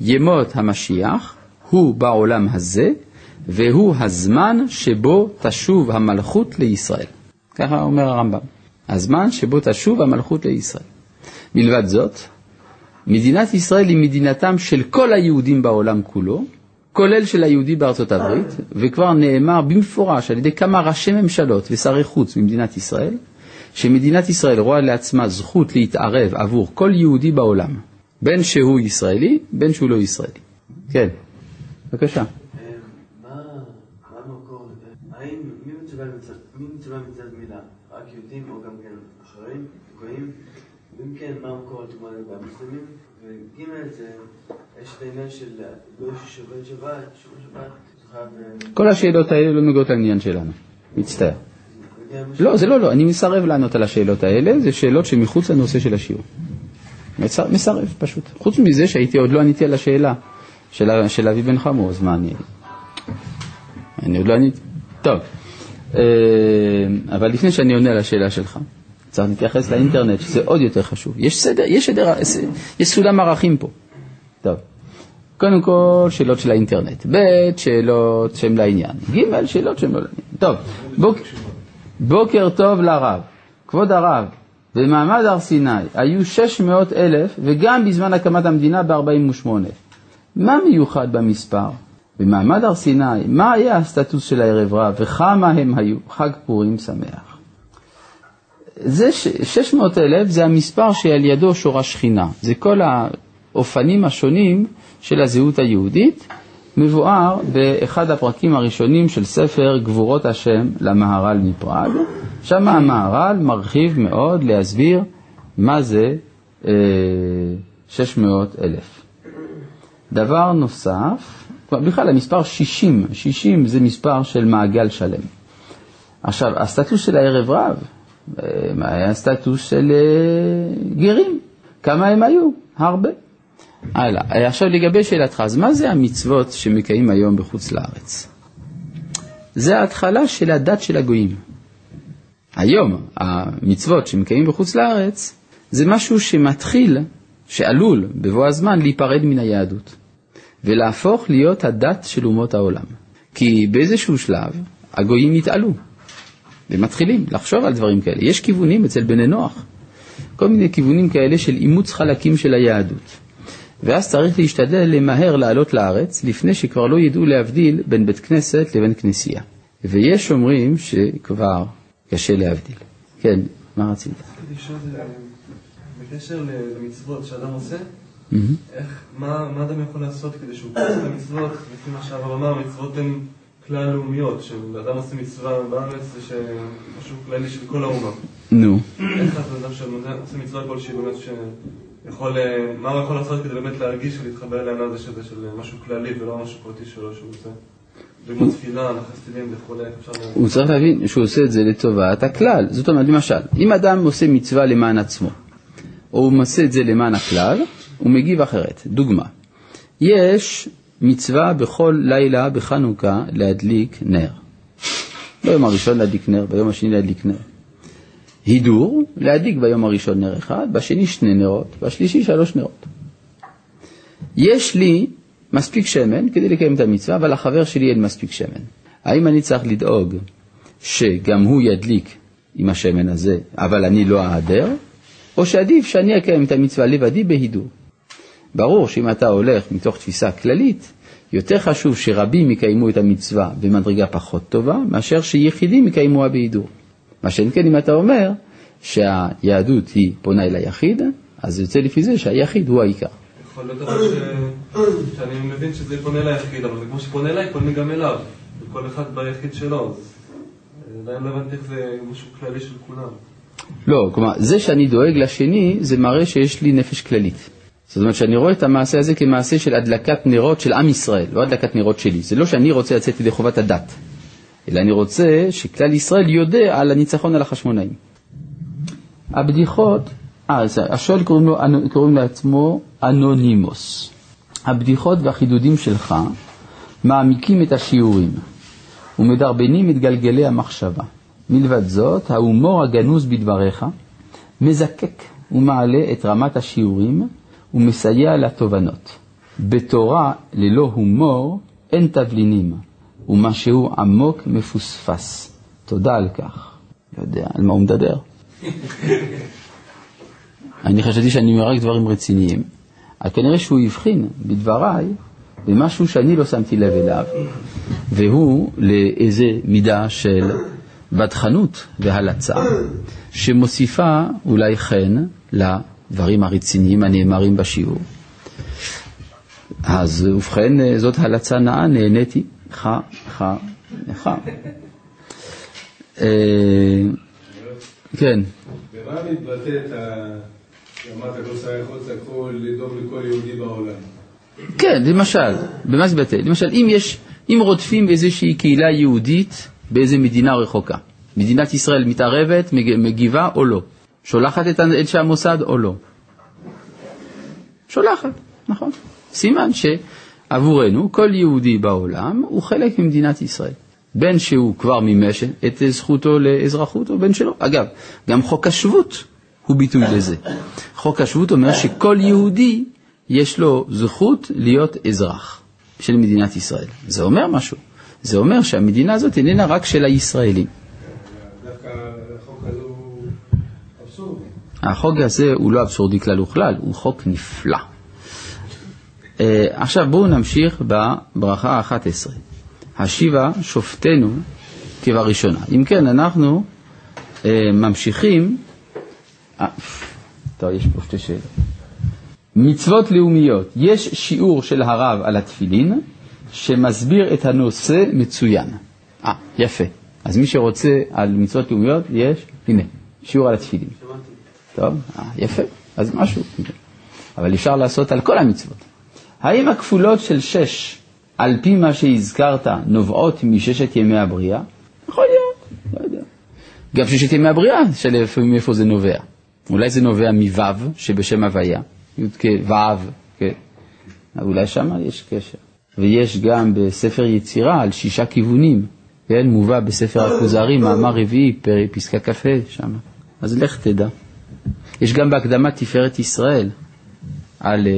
S1: ימות המשיח הוא בעולם הזה, והוא הזמן שבו תשוב המלכות לישראל. ככה אומר הרמב"ם. הזמן שבו תשוב המלכות לישראל. מלבד זאת, מדינת ישראל היא מדינתם של כל היהודים בעולם כולו, כולל של היהודי בארצות הברית, וכבר נאמר במפורש על ידי כמה ראשי ממשלות ושרי חוץ ממדינת ישראל, שמדינת ישראל רואה לעצמה זכות להתערב עבור כל יהודי בעולם, בין שהוא ישראלי, בין שהוא לא ישראלי. כן, בבקשה.
S2: גם כן כן, מה המקור לדוגמה לגבי המוסלמים? וג' זה, יש את העניין של גוי ששובל שבת, שומר שבת, זה חייב...
S1: כל השאלות האלה לא נוגעות לעניין שלנו, מצטער. לא, זה לא, לא, אני מסרב לענות על השאלות האלה, זה שאלות שמחוץ לנושא של השיעור. מסר- מסרב פשוט. חוץ מזה שהייתי עוד לא עניתי על השאלה של, של אבי בן חמו, אז מה אני... אני עוד לא עניתי. טוב, אה, אבל לפני שאני עונה על השאלה שלך, צריך להתייחס לאינטרנט, שזה עוד יותר חשוב. יש סדר, יש סדר, יש סולם ערכים פה. טוב, קודם כל שאלות של האינטרנט, ב' שאלות שהן לעניין, ג' שאלות שהן לא לעניין. טוב, בוק, בוקר טוב לרב. כבוד הרב, במעמד הר סיני היו 600 אלף וגם בזמן הקמת המדינה ב-48. מה מיוחד במספר? במעמד הר סיני, מה היה הסטטוס של הערב רב וכמה הם היו? חג פורים שמח. זה ש- 600 אלף זה המספר שעל ידו שורש שכינה. זה כל האופנים השונים של הזהות היהודית, מבואר באחד הפרקים הראשונים של ספר גבורות השם למהר"ל מפראג. שם המהר"ל מרחיב מאוד להסביר מה זה אה, 600 אלף. דבר נוסף, בכלל המספר 60, 60 זה מספר של מעגל שלם. עכשיו, הסטטוס של הערב רב, אה, היה סטטוס של אה, גרים. כמה הם היו? הרבה. הלאה. אה, עכשיו לגבי שאלתך, אז מה זה המצוות שמקיים היום בחוץ לארץ? זה ההתחלה של הדת של הגויים. היום המצוות שמקיימים בחוץ לארץ זה משהו שמתחיל, שעלול בבוא הזמן להיפרד מן היהדות, ולהפוך להיות הדת של אומות העולם. כי באיזשהו שלב הגויים יתעלו, ומתחילים לחשוב על דברים כאלה. יש כיוונים אצל בני נוח, כל מיני כיוונים כאלה של אימוץ חלקים של היהדות. ואז צריך להשתדל למהר לעלות לארץ, לפני שכבר לא ידעו להבדיל בין בית כנסת לבין כנסייה. ויש אומרים שכבר קשה להבדיל. כן, מה רצית?
S3: אה, בקשר למצוות שאדם עושה. איך, מה מה אדם יכול לעשות כדי שהוא יעשה את המצוות, לפי מה שהרב אמר, מצוות הן כלל לאומיות, שאדם עושה מצווה בארץ זה משהו כללי של כל האומה.
S1: נו,
S3: איך אדם שעושה מצווה כלשהי באמת שיכול, אה, מה הוא יכול לעשות כדי באמת להרגיש ולהתחבר לעניין הזה שזה של משהו כללי ולא משהו פרטי שלו שהוא עושה?
S1: הוא צריך להבין שהוא עושה את זה לטובת הכלל. זאת אומרת, למשל, אם אדם עושה מצווה למען עצמו, או הוא עושה את זה למען הכלל, הוא מגיב אחרת. דוגמה, יש מצווה בכל לילה בחנוכה להדליק נר. ביום הראשון להדליק נר, ביום השני להדליק נר. הידור, להדליק ביום הראשון נר אחד, בשני שני נרות, בשלישי שלוש נרות. יש לי מספיק שמן כדי לקיים את המצווה, אבל לחבר שלי אין מספיק שמן. האם אני צריך לדאוג שגם הוא ידליק עם השמן הזה, אבל אני לא אהדר, או שעדיף שאני אקיים את המצווה לבדי בהידור? ברור שאם אתה הולך מתוך תפיסה כללית, יותר חשוב שרבים יקיימו את המצווה במדרגה פחות טובה, מאשר שיחידים יקיימוה בהידור. מה שאין כן אם אתה אומר שהיהדות היא פונה אל היחיד, אז זה יוצא לפי זה שהיחיד הוא העיקר.
S3: יכול להיות אבל ש... שאני מבין שזה פונה ליחיד, אבל זה כמו שפונה אליי, פונה גם אליו. וכל אחד ביחיד שלו, אה, לא הבנתי איך זה משהו כללי של כולם.
S1: לא, כלומר, זה שאני דואג לשני, זה מראה שיש לי נפש כללית. זאת אומרת שאני רואה את המעשה הזה כמעשה של הדלקת נרות של עם ישראל, לא הדלקת נרות שלי. זה לא שאני רוצה לצאת ידי חובת הדת, אלא אני רוצה שכלל ישראל יודע על הניצחון על החשמונאים. הבדיחות, אה, השואל קוראים, לו, קוראים לעצמו אנונימוס. הבדיחות והחידודים שלך מעמיקים את השיעורים ומדרבנים את גלגלי המחשבה. מלבד זאת, ההומור הגנוז בדבריך מזקק ומעלה את רמת השיעורים ומסייע לתובנות. בתורה ללא הומור אין תבלינים, ומשהו עמוק מפוספס. תודה על כך. לא יודע על מה הוא מדבר. אני חשבתי שאני אומר רק דברים רציניים, אבל כנראה שהוא הבחין בדבריי במשהו שאני לא שמתי לב אליו, והוא לאיזה מידה של בדחנות והלצה, שמוסיפה אולי חן לדברים הרציניים הנאמרים בשיעור. אז ובכן, זאת הלצה נאה, נהניתי, חה, חה, חה. כן.
S4: במה מתבטאת, אמרת לא שר חוץ הכל, לדאוג לכל יהודי בעולם?
S1: כן, למשל, במה זה מתבטא? למשל, אם יש, אם רודפים איזושהי קהילה יהודית באיזו מדינה רחוקה, מדינת ישראל מתערבת, מג- מגיבה או לא? שולחת את אנשי המוסד או לא? שולחת, נכון. סימן שעבורנו כל יהודי בעולם הוא חלק ממדינת ישראל. בין שהוא כבר מימש את זכותו לאזרחות או בין שלא. אגב, גם חוק השבות הוא ביטוי לזה. חוק השבות אומר שכל יהודי יש לו זכות להיות אזרח של מדינת ישראל. זה אומר משהו. זה אומר שהמדינה הזאת איננה רק של הישראלים.
S4: דווקא החוק הזה הוא אבסורדי.
S1: החוק הזה הוא לא אבסורדי כלל וכלל, הוא חוק נפלא. Uh, עכשיו בואו נמשיך בברכה ה-11. השיבה שופטנו כבראשונה. אם כן, אנחנו uh, ממשיכים... Uh, טוב, יש פה שתי שאלות. מצוות לאומיות, יש שיעור של הרב על התפילין שמסביר את הנושא מצוין. אה, יפה. אז מי שרוצה על מצוות לאומיות, יש, הנה, שיעור על התפילין.
S2: שמעתי.
S1: טוב, אה, יפה, אז משהו. אבל אפשר לעשות על כל המצוות. האם הכפולות של שש, על פי מה שהזכרת, נובעות מששת ימי הבריאה? יכול להיות, לא יודע. גם ששת ימי הבריאה, שאלה מאיפה זה נובע. אולי זה נובע מו' שבשם הוויה, י"ק ו'. אולי שם יש קשר. ויש גם בספר יצירה על שישה כיוונים, כן, מובא בספר הכוזרי, מאמר רביעי, פסקה כ"ה שם. אז לך תדע. יש גם בהקדמת תפארת ישראל על אה,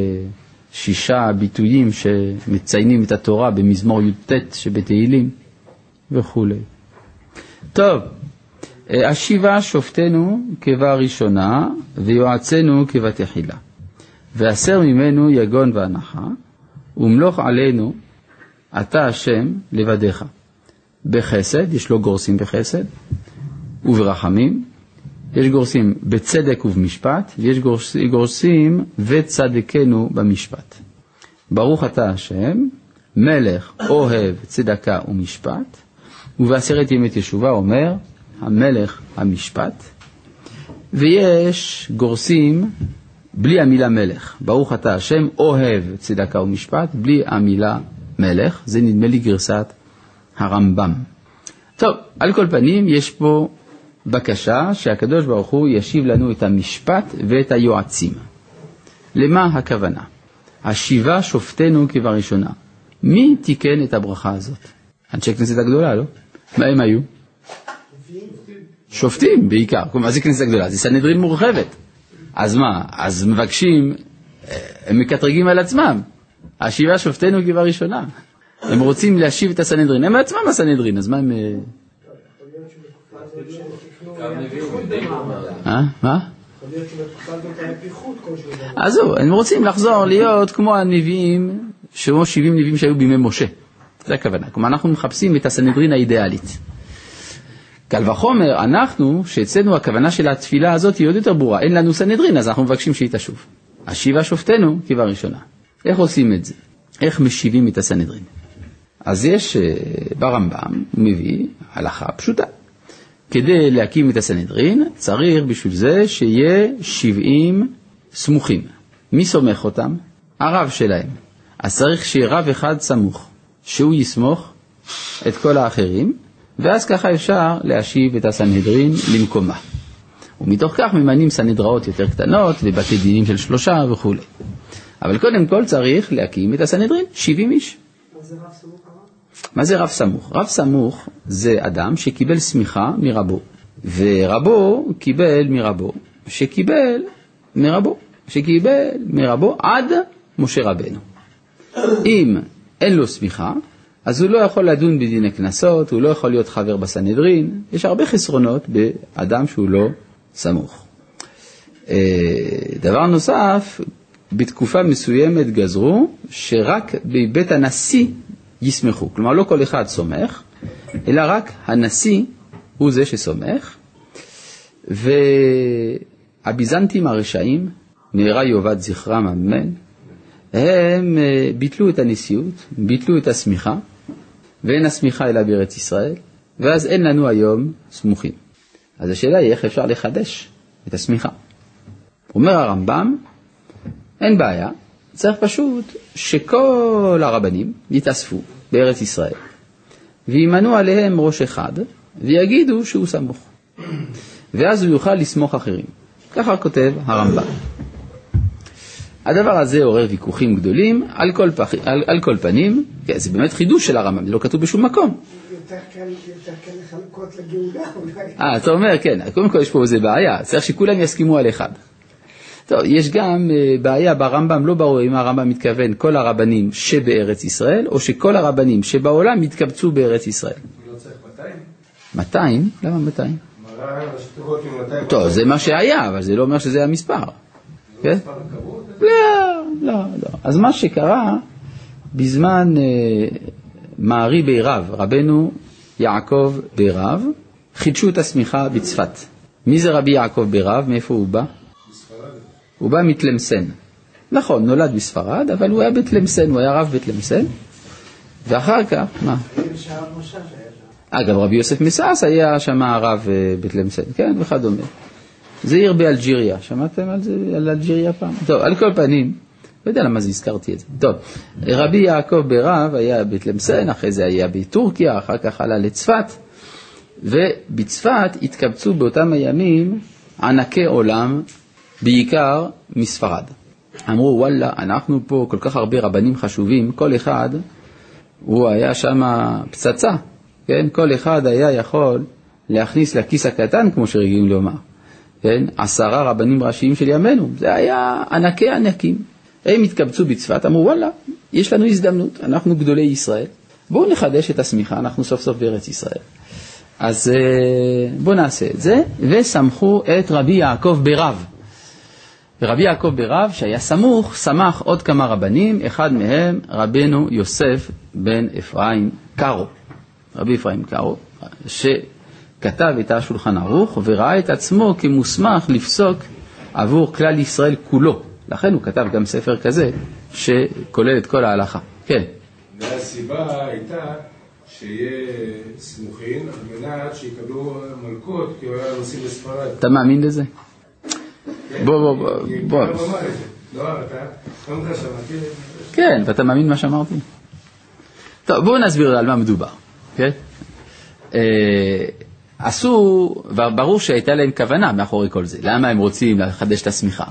S1: שישה ביטויים שמציינים את התורה במזמור י"ט שבתהילים וכולי. טוב, אה, השיבה שופטנו כבראשונה ויועצנו כבתחילה. והסר ממנו יגון ואנחה, ומלוך עלינו אתה השם לבדיך. בחסד, יש לו גורסים בחסד, וברחמים, יש גורסים בצדק ובמשפט, ויש גורסים וצדקנו במשפט. ברוך אתה השם, מלך אוהב צדקה ומשפט, ובעשרת ימי תשובה אומר, המלך המשפט, ויש גורסים בלי המילה מלך. ברוך אתה השם אוהב צדקה ומשפט, בלי המילה מלך, זה נדמה לי גרסת הרמב"ם. טוב, על כל פנים יש פה בקשה שהקדוש ברוך הוא ישיב לנו את המשפט ואת היועצים. למה הכוונה? השיבה שופטנו כבראשונה. מי תיקן את הברכה הזאת? אנשי כנסת הגדולה, לא? מה הם היו? שופטים בעיקר. מה זה כנסת הגדולה? זה סנהדרין מורחבת. אז מה? אז מבקשים, אה, הם מקטרגים על עצמם. השיבה שופטנו כבראשונה. הם רוצים להשיב את הסנהדרין. הם עצמם הסנהדרין, אז מה הם... אה? אה? מה? אז זהו, הם רוצים לחזור להיות כמו הנביאים, כמו 70 נביאים שהיו בימי משה. זה הכוונה. כלומר, אנחנו מחפשים את הסנהדרין האידיאלית. קל וחומר, אנחנו, שאצלנו הכוונה של התפילה הזאת היא עוד יותר ברורה, אין לנו סנהדרין, אז אנחנו מבקשים שהיא תשוב. השיבה שופטנו כבראשונה. איך עושים את זה? איך משיבים את הסנהדרין? אז יש אה, ברמב"ם, הוא מביא הלכה פשוטה. כדי להקים את הסנהדרין צריך בשביל זה שיהיה 70 סמוכים. מי סומך אותם? הרב שלהם. אז צריך שיהיה רב אחד סמוך, שהוא יסמוך את כל האחרים, ואז ככה אפשר להשיב את הסנהדרין למקומה. ומתוך כך ממנים סנהדראות יותר קטנות ובתי דינים של שלושה וכולי. אבל קודם כל צריך להקים את הסנהדרין, 70 איש. מה זה רב סמוך? רב סמוך זה אדם שקיבל סמיכה מרבו, ורבו קיבל מרבו, שקיבל מרבו, שקיבל מרבו עד משה רבנו. אם אין לו סמיכה, אז הוא לא יכול לדון בדיני קנסות, הוא לא יכול להיות חבר בסנהדרין, יש הרבה חסרונות באדם שהוא לא סמוך. אה, דבר נוסף, בתקופה מסוימת גזרו שרק בבית הנשיא יסמכו. כלומר, לא כל אחד סומך, אלא רק הנשיא הוא זה שסומך. והביזנטים הרשעים, מהרה יאבד זכרם אמן, הם אה, ביטלו את הנשיאות, ביטלו את הסמיכה, ואין הסמיכה אלא בארץ ישראל, ואז אין לנו היום סמוכים. אז השאלה היא איך אפשר לחדש את הסמיכה. אומר הרמב"ם, אין בעיה, צריך פשוט שכל הרבנים יתאספו בארץ ישראל, וימנו עליהם ראש אחד, ויגידו שהוא סמוך. ואז הוא יוכל לסמוך אחרים. ככה כותב הרמב"ם. הדבר הזה עורר ויכוחים גדולים, על כל, פח, על, על כל פנים, כן, זה באמת חידוש של הרמב"ם, זה לא כתוב בשום מקום.
S5: יותר קל לחלקות לגאולה אולי.
S1: אה, אתה אומר, כן, קודם כל יש פה איזה בעיה, צריך שכולם יסכימו על אחד. טוב, יש גם אה, בעיה ברמב"ם, לא ברור אם הרמב"ם מתכוון כל הרבנים שבארץ ישראל, או שכל הרבנים שבעולם יתקבצו בארץ ישראל.
S4: לא צריך 200?
S1: 200? למה 200?
S4: מראה השטרות עם 200.
S1: טוב, זה מה שהיה, אבל זה לא אומר שזה המספר. כן?
S4: מספר הכבוד?
S1: לא, לא, לא. אז מה שקרה בזמן אה, מערי בירב, רבנו יעקב בירב, חידשו את הסמיכה בצפת. מי זה רבי יעקב בירב? מאיפה הוא בא? הוא בא מתלמסן. נכון, נולד בספרד, אבל הוא היה בתלמסן, הוא היה רב בתלמסן. ואחר כך, מה? אגב, רבי יוסף מסעס היה שם הרב אה, בתלמסן, כן, וכדומה. זה עיר באלג'יריה, שמעתם על זה, על אלג'יריה פעם? טוב, על כל פנים, לא יודע למה זה הזכרתי את זה. טוב, רבי יעקב ברב היה בתלמסן, אחרי זה היה בטורקיה, אחר כך עלה לצפת, ובצפת התקבצו באותם הימים ענקי עולם, בעיקר מספרד. אמרו, וואלה, אנחנו פה כל כך הרבה רבנים חשובים, כל אחד, הוא היה שם פצצה, כן? כל אחד היה יכול להכניס לכיס הקטן, כמו שרגילים לומר. כן, עשרה רבנים ראשיים של ימינו, זה היה ענקי ענקים. הם התקבצו בצפת, אמרו וואלה, יש לנו הזדמנות, אנחנו גדולי ישראל, בואו נחדש את השמיכה, אנחנו סוף סוף בארץ ישראל. אז אה, בואו נעשה את זה, וסמכו את רבי יעקב ברב. ורבי יעקב ברב, שהיה סמוך, סמך עוד כמה רבנים, אחד מהם רבנו יוסף בן אפרים קארו, רבי אפרים קארו, שכתב את השולחן ערוך וראה את עצמו כמוסמך לפסוק עבור כלל ישראל כולו. לכן הוא כתב גם ספר כזה, שכולל את כל ההלכה. כן.
S4: והסיבה הייתה שיהיה סמוכין על מנת שיקבלו מלכות, כי הוא היה נוסעים לספרד.
S1: אתה מאמין לזה? בוא, בוא, בוא.
S4: זה. לא, אתה, לא.
S1: כן, ואתה מאמין מה שאמרתי? טוב, בואו נסביר על מה מדובר, כן? עשו, ברור שהייתה להם כוונה מאחורי כל זה. למה הם רוצים לחדש את השמיכה?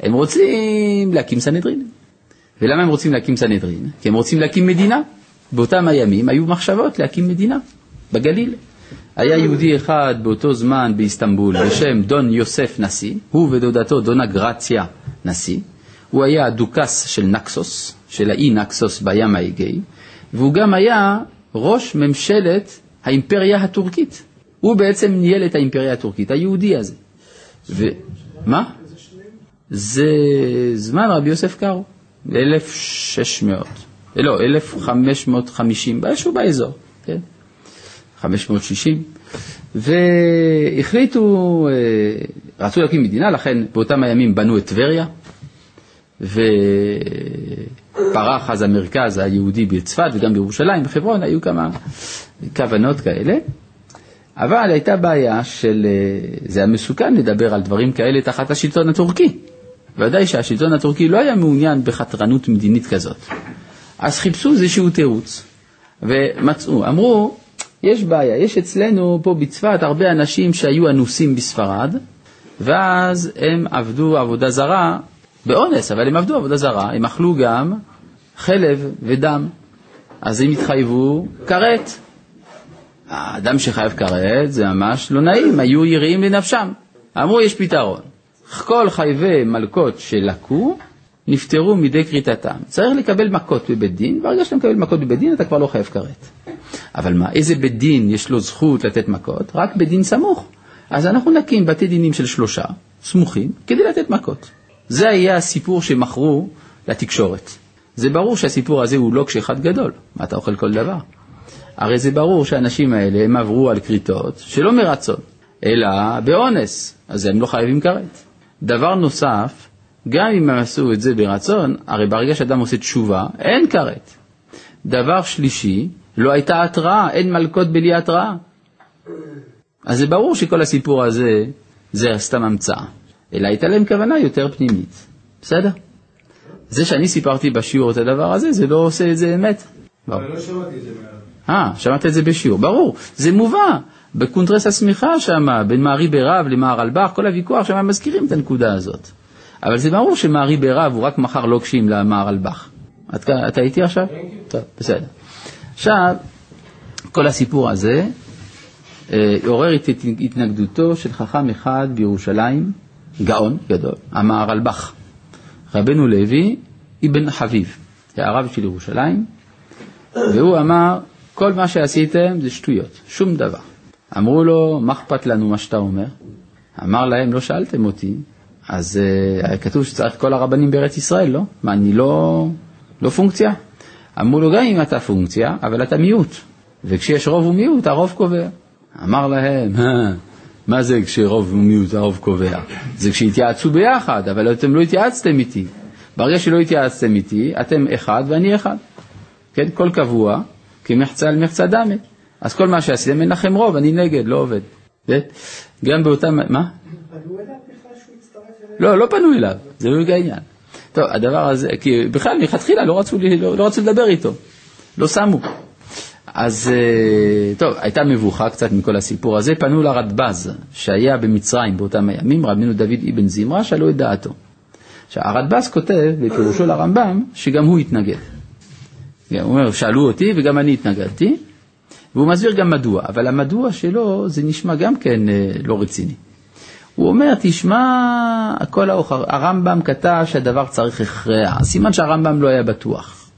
S1: הם רוצים להקים סנהדרין. ולמה הם רוצים להקים סנהדרין? כי הם רוצים להקים מדינה. באותם הימים היו מחשבות להקים מדינה בגליל. היה יהודי אחד באותו זמן באיסטנבול בשם דון יוסף נשיא, הוא ודודתו דונה גרציה נשיא. הוא היה הדוכס של נקסוס, של האי נקסוס בים האגאי, והוא גם היה ראש ממשלת האימפריה הטורקית. הוא בעצם ניהל את האימפריה הטורקית, היהודי הזה. ו... מה? זה זמן רבי יוסף קארו, 1600, לא, 1550, איזשהו באזור, כן? 560, והחליטו, אה, רצו להקים מדינה, לכן באותם הימים בנו את טבריה, ופרח אז המרכז היהודי בצפת וגם בירושלים, בחברון, היו כמה כוונות כאלה. אבל הייתה בעיה של, אה, זה היה מסוכן לדבר על דברים כאלה תחת השלטון הטורקי. ודאי שהשלטון הטורקי לא היה מעוניין בחתרנות מדינית כזאת. אז חיפשו איזשהו תירוץ, ומצאו, אמרו, יש בעיה, יש אצלנו פה בצפת הרבה אנשים שהיו אנוסים בספרד, ואז הם עבדו עבודה זרה, באונס, אבל הם עבדו עבודה זרה, הם אכלו גם חלב ודם, אז הם התחייבו כרת. האדם שחייב כרת זה ממש לא נעים, היו יראים לנפשם. אמרו יש פתרון, כל חייבי מלכות שלקו נפטרו מידי כריתתם. צריך לקבל מכות בבית דין, ברגע שאתה מקבל מכות בבית דין אתה כבר לא חייב כרת. אבל מה, איזה בית דין יש לו זכות לתת מכות? רק בית דין סמוך. אז אנחנו נקים בתי דינים של שלושה, סמוכים, כדי לתת מכות. זה היה הסיפור שמכרו לתקשורת. זה ברור שהסיפור הזה הוא לא כשאחד גדול, מה אתה אוכל כל דבר? הרי זה ברור שהאנשים האלה הם עברו על כריתות שלא מרצון, אלא באונס, אז הם לא חייבים כרת. דבר נוסף, גם אם הם עשו את זה ברצון, הרי ברגע שאדם עושה תשובה, אין כרת. דבר שלישי, לא הייתה התראה, אין מלכות בלי התראה. אז זה ברור שכל הסיפור הזה זה סתם המצאה, אלא הייתה להם כוונה יותר פנימית. בסדר? זה שאני סיפרתי בשיעור את הדבר הזה, זה לא עושה את זה אמת.
S4: אבל לא שמעתי את זה.
S1: אה, שמעת את זה בשיעור, ברור, זה מובא. בקונטרס השמיכה שם, בין מערי ברב למער אלבך, כל הוויכוח שם מזכירים את הנקודה הזאת. אבל זה ברור שמערי ברב הוא רק מכר לוקשים למער אלבך. אתה, אתה איתי עכשיו? טוב, בסדר. עכשיו, כל הסיפור הזה אה, עורר את התנגדותו של חכם אחד בירושלים, גאון גדול, המער אלבך. רבנו לוי אבן חביב, הרב של ירושלים, והוא אמר, כל מה שעשיתם זה שטויות, שום דבר. אמרו לו, מה אכפת לנו מה שאתה אומר? אמר להם, לא שאלתם אותי, אז uh, כתוב שצריך כל הרבנים בארץ ישראל, לא? מה, אני לא, לא פונקציה? אמרו לו, גם אם אתה פונקציה, אבל אתה מיעוט, וכשיש רוב ומיעוט, הרוב קובע. אמר להם, מה זה כשרוב ומיעוט הרוב קובע? זה כשהתייעצו ביחד, אבל אתם לא התייעצתם איתי. ברגע שלא התייעצתם איתי, אתם אחד ואני אחד. כן, כל קבוע, כמחצה על מחצה דמה. אז כל מה שעשיתם, אין לכם רוב, אני נגד, לא עובד. גם באותם, מה?
S5: פנו אליו בכלל שהוא יצטרף אליהם?
S1: לא, לא פנו אליו, זה לא העניין. טוב, הדבר הזה, כי בכלל מלכתחילה לא לא, לא רצו לדבר איתו, לא שמו. אז אה, טוב, הייתה מבוכה קצת מכל הסיפור הזה, פנו לרדב"ז, שהיה במצרים באותם הימים, רבינו דוד אבן זמרה, שאלו את דעתו. עכשיו, הרדב"ז כותב בפירושו לרמב"ם, שגם הוא התנגד. הוא אומר, שאלו אותי וגם אני התנגדתי, והוא מסביר גם מדוע, אבל המדוע שלו זה נשמע גם כן אה, לא רציני. הוא אומר, תשמע, הכל האוכל, הרמב"ם כתב שהדבר צריך הכרע, סימן שהרמב"ם לא היה בטוח.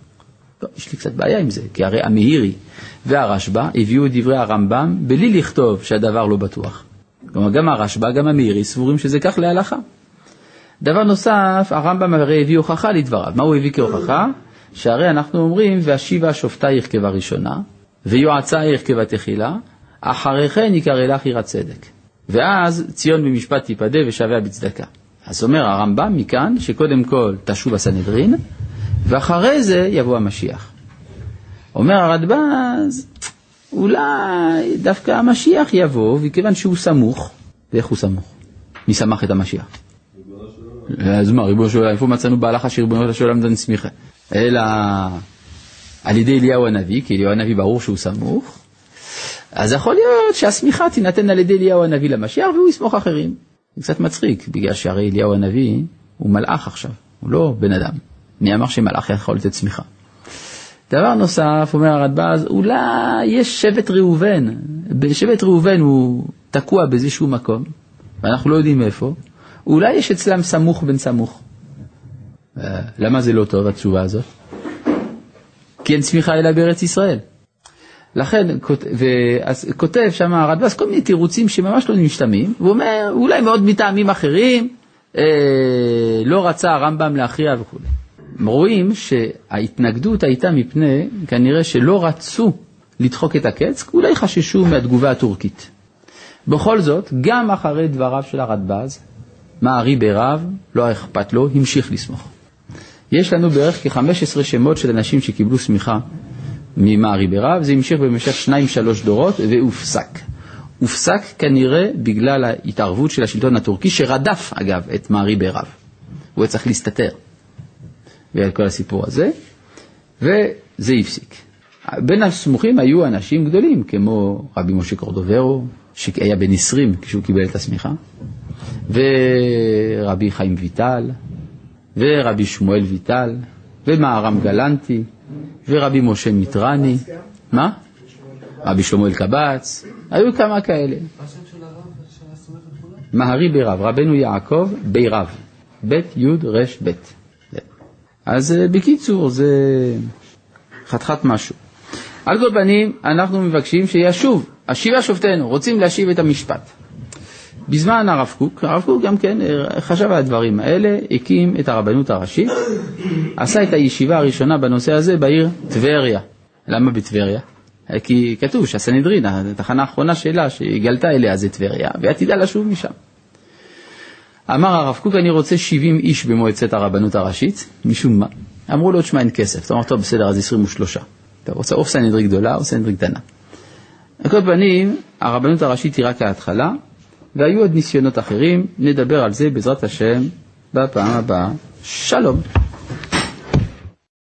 S1: לא, יש לי קצת בעיה עם זה, כי הרי המאירי והרשב"א הביאו את דברי הרמב"ם בלי לכתוב שהדבר לא בטוח. כלומר, גם הרשב"א, גם המאירי סבורים שזה כך להלכה. דבר נוסף, הרמב"ם הרי הביא הוכחה לדבריו. מה הוא הביא כהוכחה? שהרי אנחנו אומרים, והשיבה שופטה ירכבה ראשונה, ויועצה ירכבה תחילה, אחרי כן יקרא לך עיר הצדק. ואז ציון במשפט תיפדה ושביה בצדקה. אז אומר הרמב"ם מכאן שקודם כל תשוב הסנהדרין, ואחרי זה יבוא המשיח. אומר הרדב"ז, אולי דווקא המשיח יבוא, וכיוון שהוא סמוך, ואיך הוא סמוך? מי סמך את המשיח? אז מה, ריבונו של עולם, איפה מצאנו בהלכה שריבונו של עולם דן סמיכה? אלא על ידי אליהו הנביא, כי אליהו הנביא ברור שהוא סמוך, אז יכול להיות שהסמיכה תינתן על ידי אליהו הנביא למשיח והוא יסמוך אחרים. זה קצת מצחיק, בגלל שהרי אליהו הנביא הוא מלאך עכשיו, הוא לא בן אדם. מי אמר שמלאך יכול לתת סמיכה? דבר נוסף, אומר הרדב"ז, אולי יש שבט ראובן, שבט ראובן הוא תקוע באיזשהו מקום, ואנחנו לא יודעים איפה, אולי יש אצלם סמוך בן סמוך. אה, למה זה לא טוב התשובה הזאת? כי אין צמיחה אלא בארץ ישראל. לכן, ואז כותב שם הרדב"ס כל מיני תירוצים שממש לא משתמעים, והוא אומר, אולי מאוד מטעמים אחרים, אה, לא רצה הרמב"ם להכריע וכו'. רואים שההתנגדות הייתה מפני, כנראה שלא רצו לדחוק את הקץ, אולי חששו מהתגובה הטורקית. בכל זאת, גם אחרי דבריו של הרדב"ז, מערי ברב, לא אכפת לו, המשיך לסמוך. יש לנו בערך כ-15 שמות של אנשים שקיבלו סמיכה ממערי ברב, זה המשיך במשך שניים שלוש דורות והופסק. הופסק כנראה בגלל ההתערבות של השלטון הטורקי, שרדף אגב את מערי ברב. הוא היה צריך להסתתר. ועל כל הסיפור הזה, וזה הפסיק. בין הסמוכים היו אנשים גדולים, כמו רבי משה קורדוברו, שהיה בן 20 כשהוא קיבל את השמיכה, ורבי חיים ויטל, ורבי שמואל ויטל, ומהר"ם גלנטי, ורבי משה מיטרני. מה? רבי שלמה אלקבץ, היו כמה כאלה. מהרי ברב, רבנו יעקב בי רב, בית י' ר' ב'. אז אה, בקיצור, זה חתיכת משהו. על כל פנים, אנחנו מבקשים שישוב, השיבה שופטינו, רוצים להשיב את המשפט. בזמן הרב קוק, הרב קוק גם כן אה, חשב על הדברים האלה, הקים את הרבנות הראשית, עשה את הישיבה הראשונה בנושא הזה בעיר טבריה. למה בטבריה? כי כתוב שהסנהדרין, התחנה האחרונה שלה שהיא גלתה אליה זה טבריה, ועתידה לשוב משם. אמר הרב קוק, אני רוצה 70 איש במועצת הרבנות הראשית, משום מה. אמרו לו, תשמע, אין כסף. אתה אומר, טוב, בסדר, אז 23. אתה רוצה או סנהדרין גדולה או סנהדרין קטנה. על כל פנים, הרבנות הראשית היא רק ההתחלה, והיו עוד ניסיונות אחרים, נדבר על זה בעזרת השם בפעם הבאה. שלום.